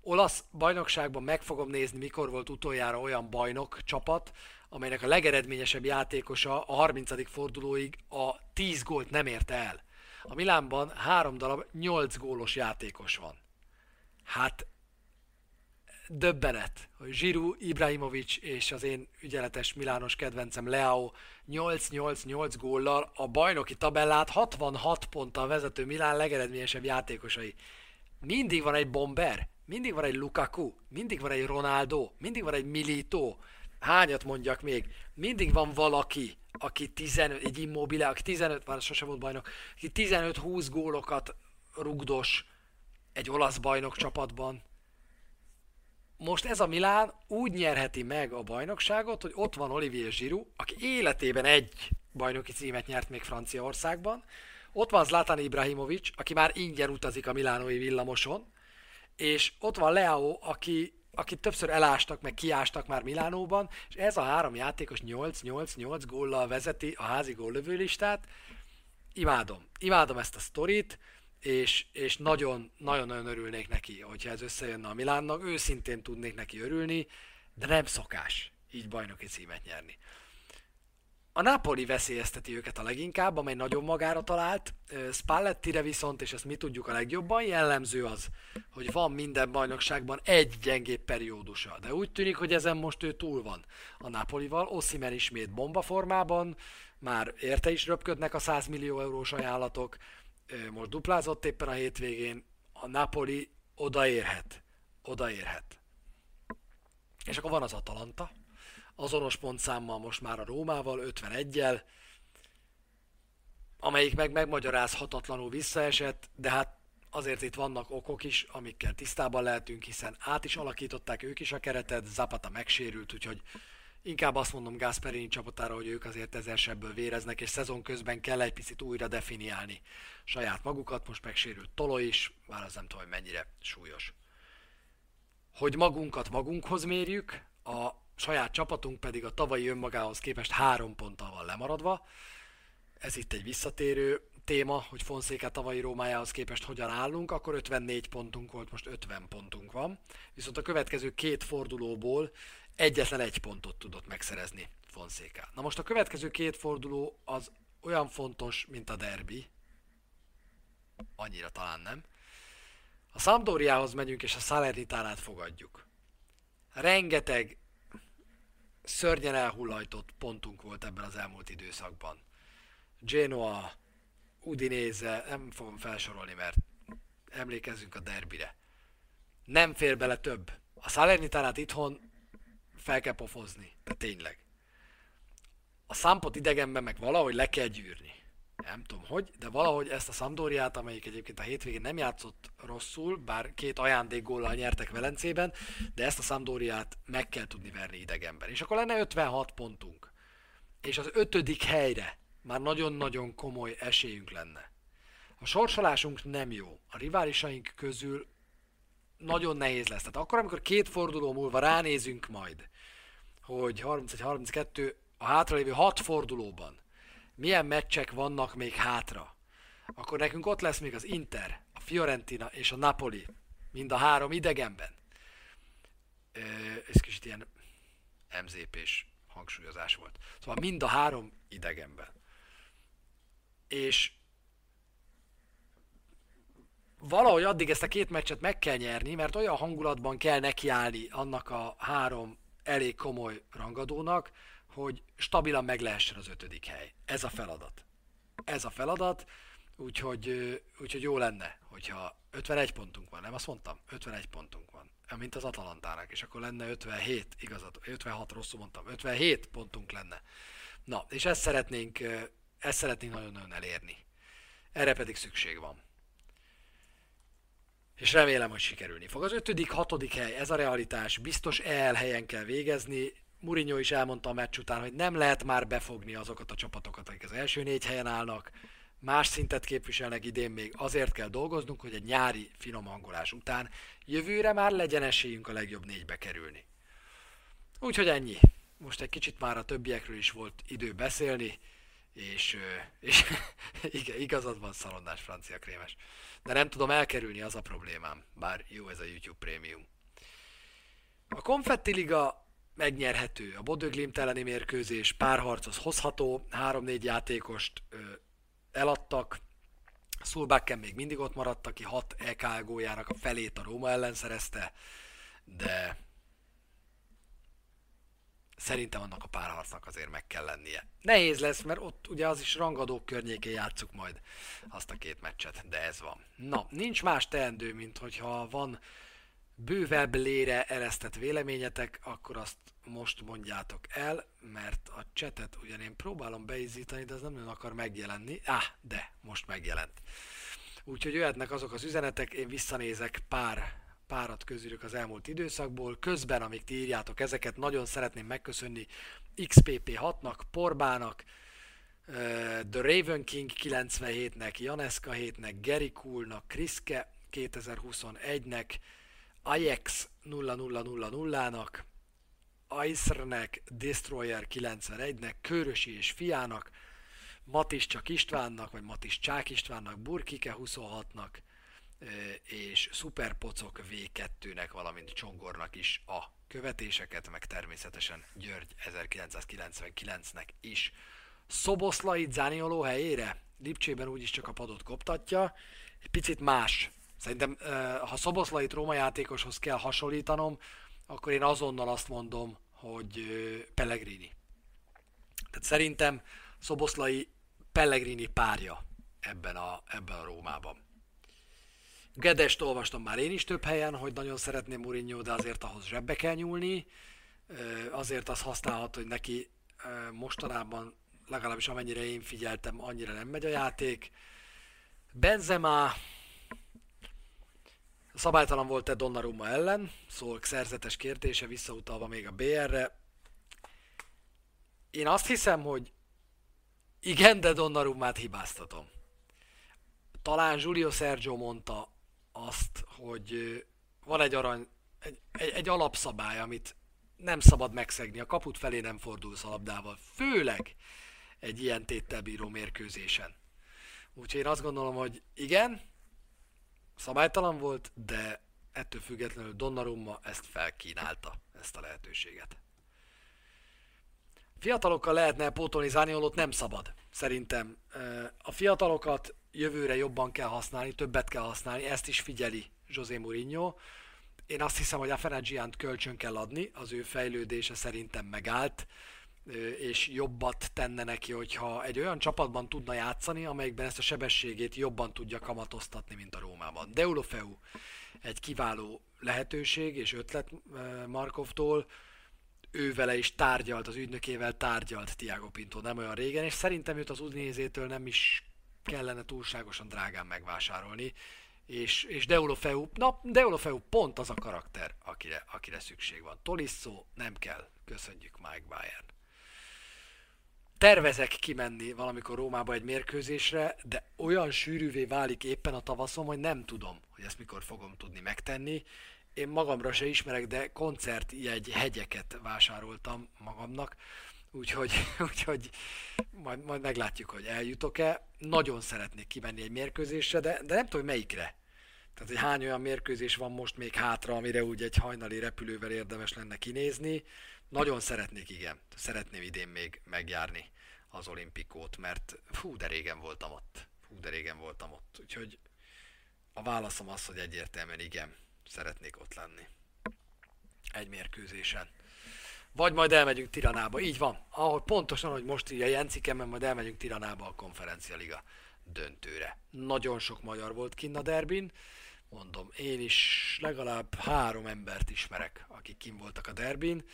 Olasz bajnokságban meg fogom nézni, mikor volt utoljára olyan bajnok csapat, amelynek a legeredményesebb játékosa a 30. fordulóig a 10 gólt nem érte el. A Milánban három darab 8 gólos játékos van. Hát döbbenet, hogy Zsiru, Ibrahimovic és az én ügyeletes milános kedvencem Leao 8-8-8 góllal a bajnoki tabellát 66 ponttal vezető Milán legeredményesebb játékosai. Mindig van egy bomber, mindig van egy Lukaku, mindig van egy Ronaldo, mindig van egy Milito. Hányat mondjak még? Mindig van valaki, aki 15, egy immobile, aki 15, már sose volt bajnok, aki 15-20 gólokat rugdos egy olasz bajnok csapatban. Most ez a Milán úgy nyerheti meg a bajnokságot, hogy ott van Olivier Giroud, aki életében egy bajnoki címet nyert még Franciaországban, ott van Zlatan Ibrahimovic, aki már ingyen utazik a milánói villamoson, és ott van Leao, aki, aki többször elástak, meg kiástak már Milánóban, és ez a három játékos 8-8-8 góllal vezeti a házi góllövő listát. Imádom. Imádom ezt a sztorit, és, és nagyon, nagyon, nagyon örülnék neki, hogyha ez összejönne a Milánnak. Őszintén tudnék neki örülni, de nem szokás így bajnoki címet nyerni. A Napoli veszélyezteti őket a leginkább, amely nagyon magára talált. Spallettire viszont, és ezt mi tudjuk a legjobban, jellemző az, hogy van minden bajnokságban egy gyengébb periódusa. De úgy tűnik, hogy ezen most ő túl van a Napolival. Ossimen ismét bomba formában, már érte is röpködnek a 100 millió eurós ajánlatok, most duplázott éppen a hétvégén, a Napoli odaérhet. Odaérhet. És akkor van az Atalanta, azonos pontszámmal most már a Rómával, 51-jel, amelyik meg megmagyarázhatatlanul visszaesett, de hát azért itt vannak okok is, amikkel tisztában lehetünk, hiszen át is alakították ők is a keretet, Zapata megsérült, úgyhogy inkább azt mondom Gasperini csapatára, hogy ők azért ezer véreznek, és szezon közben kell egy picit újra definiálni saját magukat, most megsérült Tolo is, már az nem tudom, hogy mennyire súlyos. Hogy magunkat magunkhoz mérjük, a saját csapatunk pedig a tavalyi önmagához képest három ponttal van lemaradva. Ez itt egy visszatérő téma, hogy Fonszéka tavalyi Rómájához képest hogyan állunk, akkor 54 pontunk volt, most 50 pontunk van. Viszont a következő két fordulóból egyetlen egy pontot tudott megszerezni Fonszéka. Na most a következő két forduló az olyan fontos, mint a derbi. Annyira talán nem. A Sampdoriához megyünk, és a Salernitánát fogadjuk. Rengeteg szörnyen elhullajtott pontunk volt ebben az elmúlt időszakban. Genoa, Udinese, nem fogom felsorolni, mert emlékezzünk a derbire. Nem fér bele több. A Salernitánát itthon fel kell pofozni, de tényleg. A Sampot idegenben meg valahogy le kell gyűrni. Nem tudom hogy, de valahogy ezt a Sampdoriát, amelyik egyébként a hétvégén nem játszott rosszul, bár két ajándékgóllal nyertek Velencében, de ezt a Sampdoriát meg kell tudni verni idegenben. És akkor lenne 56 pontunk. És az ötödik helyre már nagyon-nagyon komoly esélyünk lenne. A sorsolásunk nem jó. A riválisaink közül nagyon nehéz lesz. Tehát akkor, amikor két forduló múlva ránézünk majd, hogy 31-32 a hátralévő hat fordulóban milyen meccsek vannak még hátra, akkor nekünk ott lesz még az Inter, a Fiorentina és a Napoli, mind a három idegenben. Ez kicsit ilyen MZP-s hangsúlyozás volt. Szóval mind a három idegenben. És valahogy addig ezt a két meccset meg kell nyerni, mert olyan hangulatban kell nekiállni annak a három elég komoly rangadónak, hogy stabilan meg lehessen az ötödik hely. Ez a feladat. Ez a feladat, úgyhogy, úgyhogy jó lenne, hogyha 51 pontunk van, nem azt mondtam? 51 pontunk van, mint az Atalantának, és akkor lenne 57, igazat, 56 rosszul mondtam, 57 pontunk lenne. Na, és ezt szeretnénk, ezt szeretnénk nagyon-nagyon elérni. Erre pedig szükség van. És remélem, hogy sikerülni fog. Az ötödik, hatodik hely, ez a realitás, biztos el helyen kell végezni, Mourinho is elmondta a meccs után, hogy nem lehet már befogni azokat a csapatokat, akik az első négy helyen állnak, más szintet képviselnek idén még, azért kell dolgoznunk, hogy egy nyári finom hangolás után jövőre már legyen esélyünk a legjobb négybe kerülni. Úgyhogy ennyi. Most egy kicsit már a többiekről is volt idő beszélni, és, és (laughs) igazad van szalonnás francia krémes. De nem tudom elkerülni, az a problémám, bár jó ez a YouTube Premium. A Konfetti Liga megnyerhető. A Bodöglimt elleni mérkőzés párharchoz hozható, 3-4 játékost ö, eladtak, Szulbakken még mindig ott maradt, aki 6 EK góljának a felét a Róma ellen szerezte, de szerintem annak a párharcnak azért meg kell lennie. Nehéz lesz, mert ott ugye az is rangadók környékén játszuk majd azt a két meccset, de ez van. Na, nincs más teendő, mint hogyha van bővebb lére eresztett véleményetek, akkor azt most mondjátok el, mert a csetet ugyan én próbálom beizítani, de az nem nagyon akar megjelenni. Á, ah, de, most megjelent. Úgyhogy jöhetnek azok az üzenetek, én visszanézek pár párat közülük az elmúlt időszakból. Közben, amíg ti írjátok ezeket, nagyon szeretném megköszönni XPP6-nak, Porbának, The Raven King 97-nek, Janeska 7-nek, Gary Coolnak, Kriske 2021-nek, Ajax 0000-nak, Aisrnek, Destroyer 91-nek, Körösi és Fiának, Matis csak Istvánnak, vagy Matis Csák Istvánnak, Burkike 26-nak, és Superpocok V2-nek, valamint Csongornak is a követéseket, meg természetesen György 1999-nek is. Szoboszlai Zánioló helyére, Lipcsében úgyis csak a padot koptatja, egy picit más Szerintem, ha Szoboszlait Róma játékoshoz kell hasonlítanom, akkor én azonnal azt mondom, hogy Pellegrini. Tehát szerintem Szoboszlai Pellegrini párja ebben a, ebben a Rómában. Gedest olvastam már én is több helyen, hogy nagyon szeretném Mourinho, de azért ahhoz zsebbe kell nyúlni. Azért az használhat, hogy neki mostanában, legalábbis amennyire én figyeltem, annyira nem megy a játék. Benzema, Szabálytalan volt-e Donnarumma ellen? Szól szerzetes kérdése, visszautalva még a BR-re. Én azt hiszem, hogy igen, de Donnarummát hibáztatom. Talán Julio Sergio mondta azt, hogy van egy arany, egy, egy, egy alapszabály, amit nem szabad megszegni. A kaput felé nem fordulsz a labdával. Főleg egy ilyen téttel mérkőzésen. Úgyhogy én azt gondolom, hogy igen, szabálytalan volt, de ettől függetlenül Donnarumma ezt felkínálta, ezt a lehetőséget. Fiatalokkal lehetne pótolni Zániolót, nem szabad. Szerintem a fiatalokat jövőre jobban kell használni, többet kell használni, ezt is figyeli José Mourinho. Én azt hiszem, hogy a Ferencsiánt kölcsön kell adni, az ő fejlődése szerintem megállt és jobbat tenne neki, hogyha egy olyan csapatban tudna játszani, amelyikben ezt a sebességét jobban tudja kamatoztatni, mint a Rómában. Deulofeu egy kiváló lehetőség és ötlet Markovtól, ő vele is tárgyalt, az ügynökével tárgyalt Tiago Pinto nem olyan régen, és szerintem őt az Udnézétől nem is kellene túlságosan drágán megvásárolni, és, és Deulofeu, na, Deulofeu pont az a karakter, akire, akire szükség van. Tolisso nem kell, köszönjük Mike Bayern. tervezek kimenni valamikor Rómába egy mérkőzésre, de olyan sűrűvé válik éppen a tavaszom, hogy nem tudom, hogy ezt mikor fogom tudni megtenni. Én magamra se ismerek, de koncertjegy hegyeket vásároltam magamnak, úgyhogy, (laughs) úgyhogy majd, majd meglátjuk, hogy eljutok-e. Nagyon szeretnék kimenni egy mérkőzésre, de, de nem tudom, hogy melyikre. Tehát, hogy hány olyan mérkőzés van most még hátra, amire úgy egy hajnali repülővel érdemes lenne kinézni. Nagyon szeretnék, igen. Szeretném idén még megjárni az olimpikót, mert fú, de régen voltam ott. Fú, de régen voltam ott. Úgyhogy a válaszom az, hogy egyértelműen igen, szeretnék ott lenni. Egy mérkőzésen. Vagy majd elmegyünk Tiranába, így van. Ahogy pontosan, hogy most a Jencikemben, majd elmegyünk Tiranába a konferencialiga döntőre. Nagyon sok magyar volt kinn a derbin, mondom, én is legalább három embert ismerek, akik kim voltak a derbin.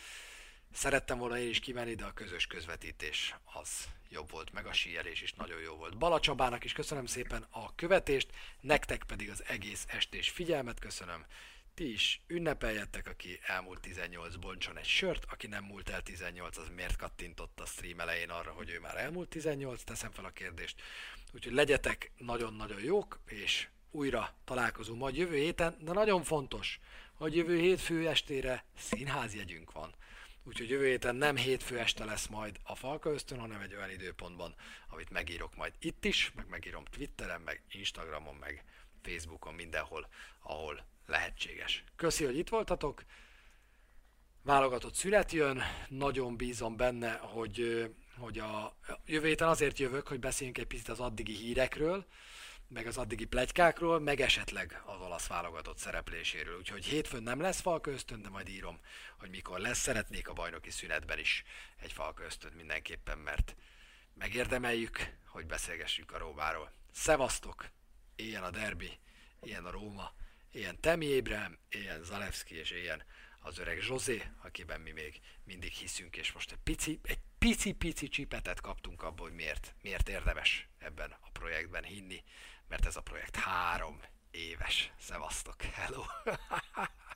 Szerettem volna én is kimenni, de a közös közvetítés az jobb volt, meg a síelés is nagyon jó volt. Bala Csabának is köszönöm szépen a követést, nektek pedig az egész estés figyelmet köszönöm. Ti is ünnepeljettek, aki elmúlt 18 boncson egy sört, aki nem múlt el 18, az miért kattintott a stream elején arra, hogy ő már elmúlt 18, teszem fel a kérdést. Úgyhogy legyetek nagyon-nagyon jók, és újra találkozunk majd jövő héten, de nagyon fontos, hogy jövő hétfő estére színházjegyünk van. Úgyhogy jövő héten nem hétfő este lesz majd a Falka Ösztön, hanem egy olyan időpontban, amit megírok majd itt is, meg megírom Twitteren, meg Instagramon, meg Facebookon, mindenhol, ahol lehetséges. Köszi, hogy itt voltatok. Válogatott szület jön, nagyon bízom benne, hogy, hogy a jövő héten azért jövök, hogy beszéljünk egy picit az addigi hírekről, meg az addigi plegykákról, meg esetleg az olasz válogatott szerepléséről. Úgyhogy hétfőn nem lesz falka ösztön, de majd írom, hogy mikor lesz. Szeretnék a bajnoki szünetben is egy falka ösztön mindenképpen, mert megérdemeljük, hogy beszélgessünk a Rómáról. Szevasztok! Ilyen a derbi, ilyen a Róma, ilyen Temi Ébrahim, ilyen Zalewski és ilyen az öreg Zsozé, akiben mi még mindig hiszünk, és most egy pici, egy pici-pici csipetet kaptunk abból, hogy miért, miért érdemes ebben a projektben hinni mert ez a projekt három éves. Szevasztok, hello! (laughs)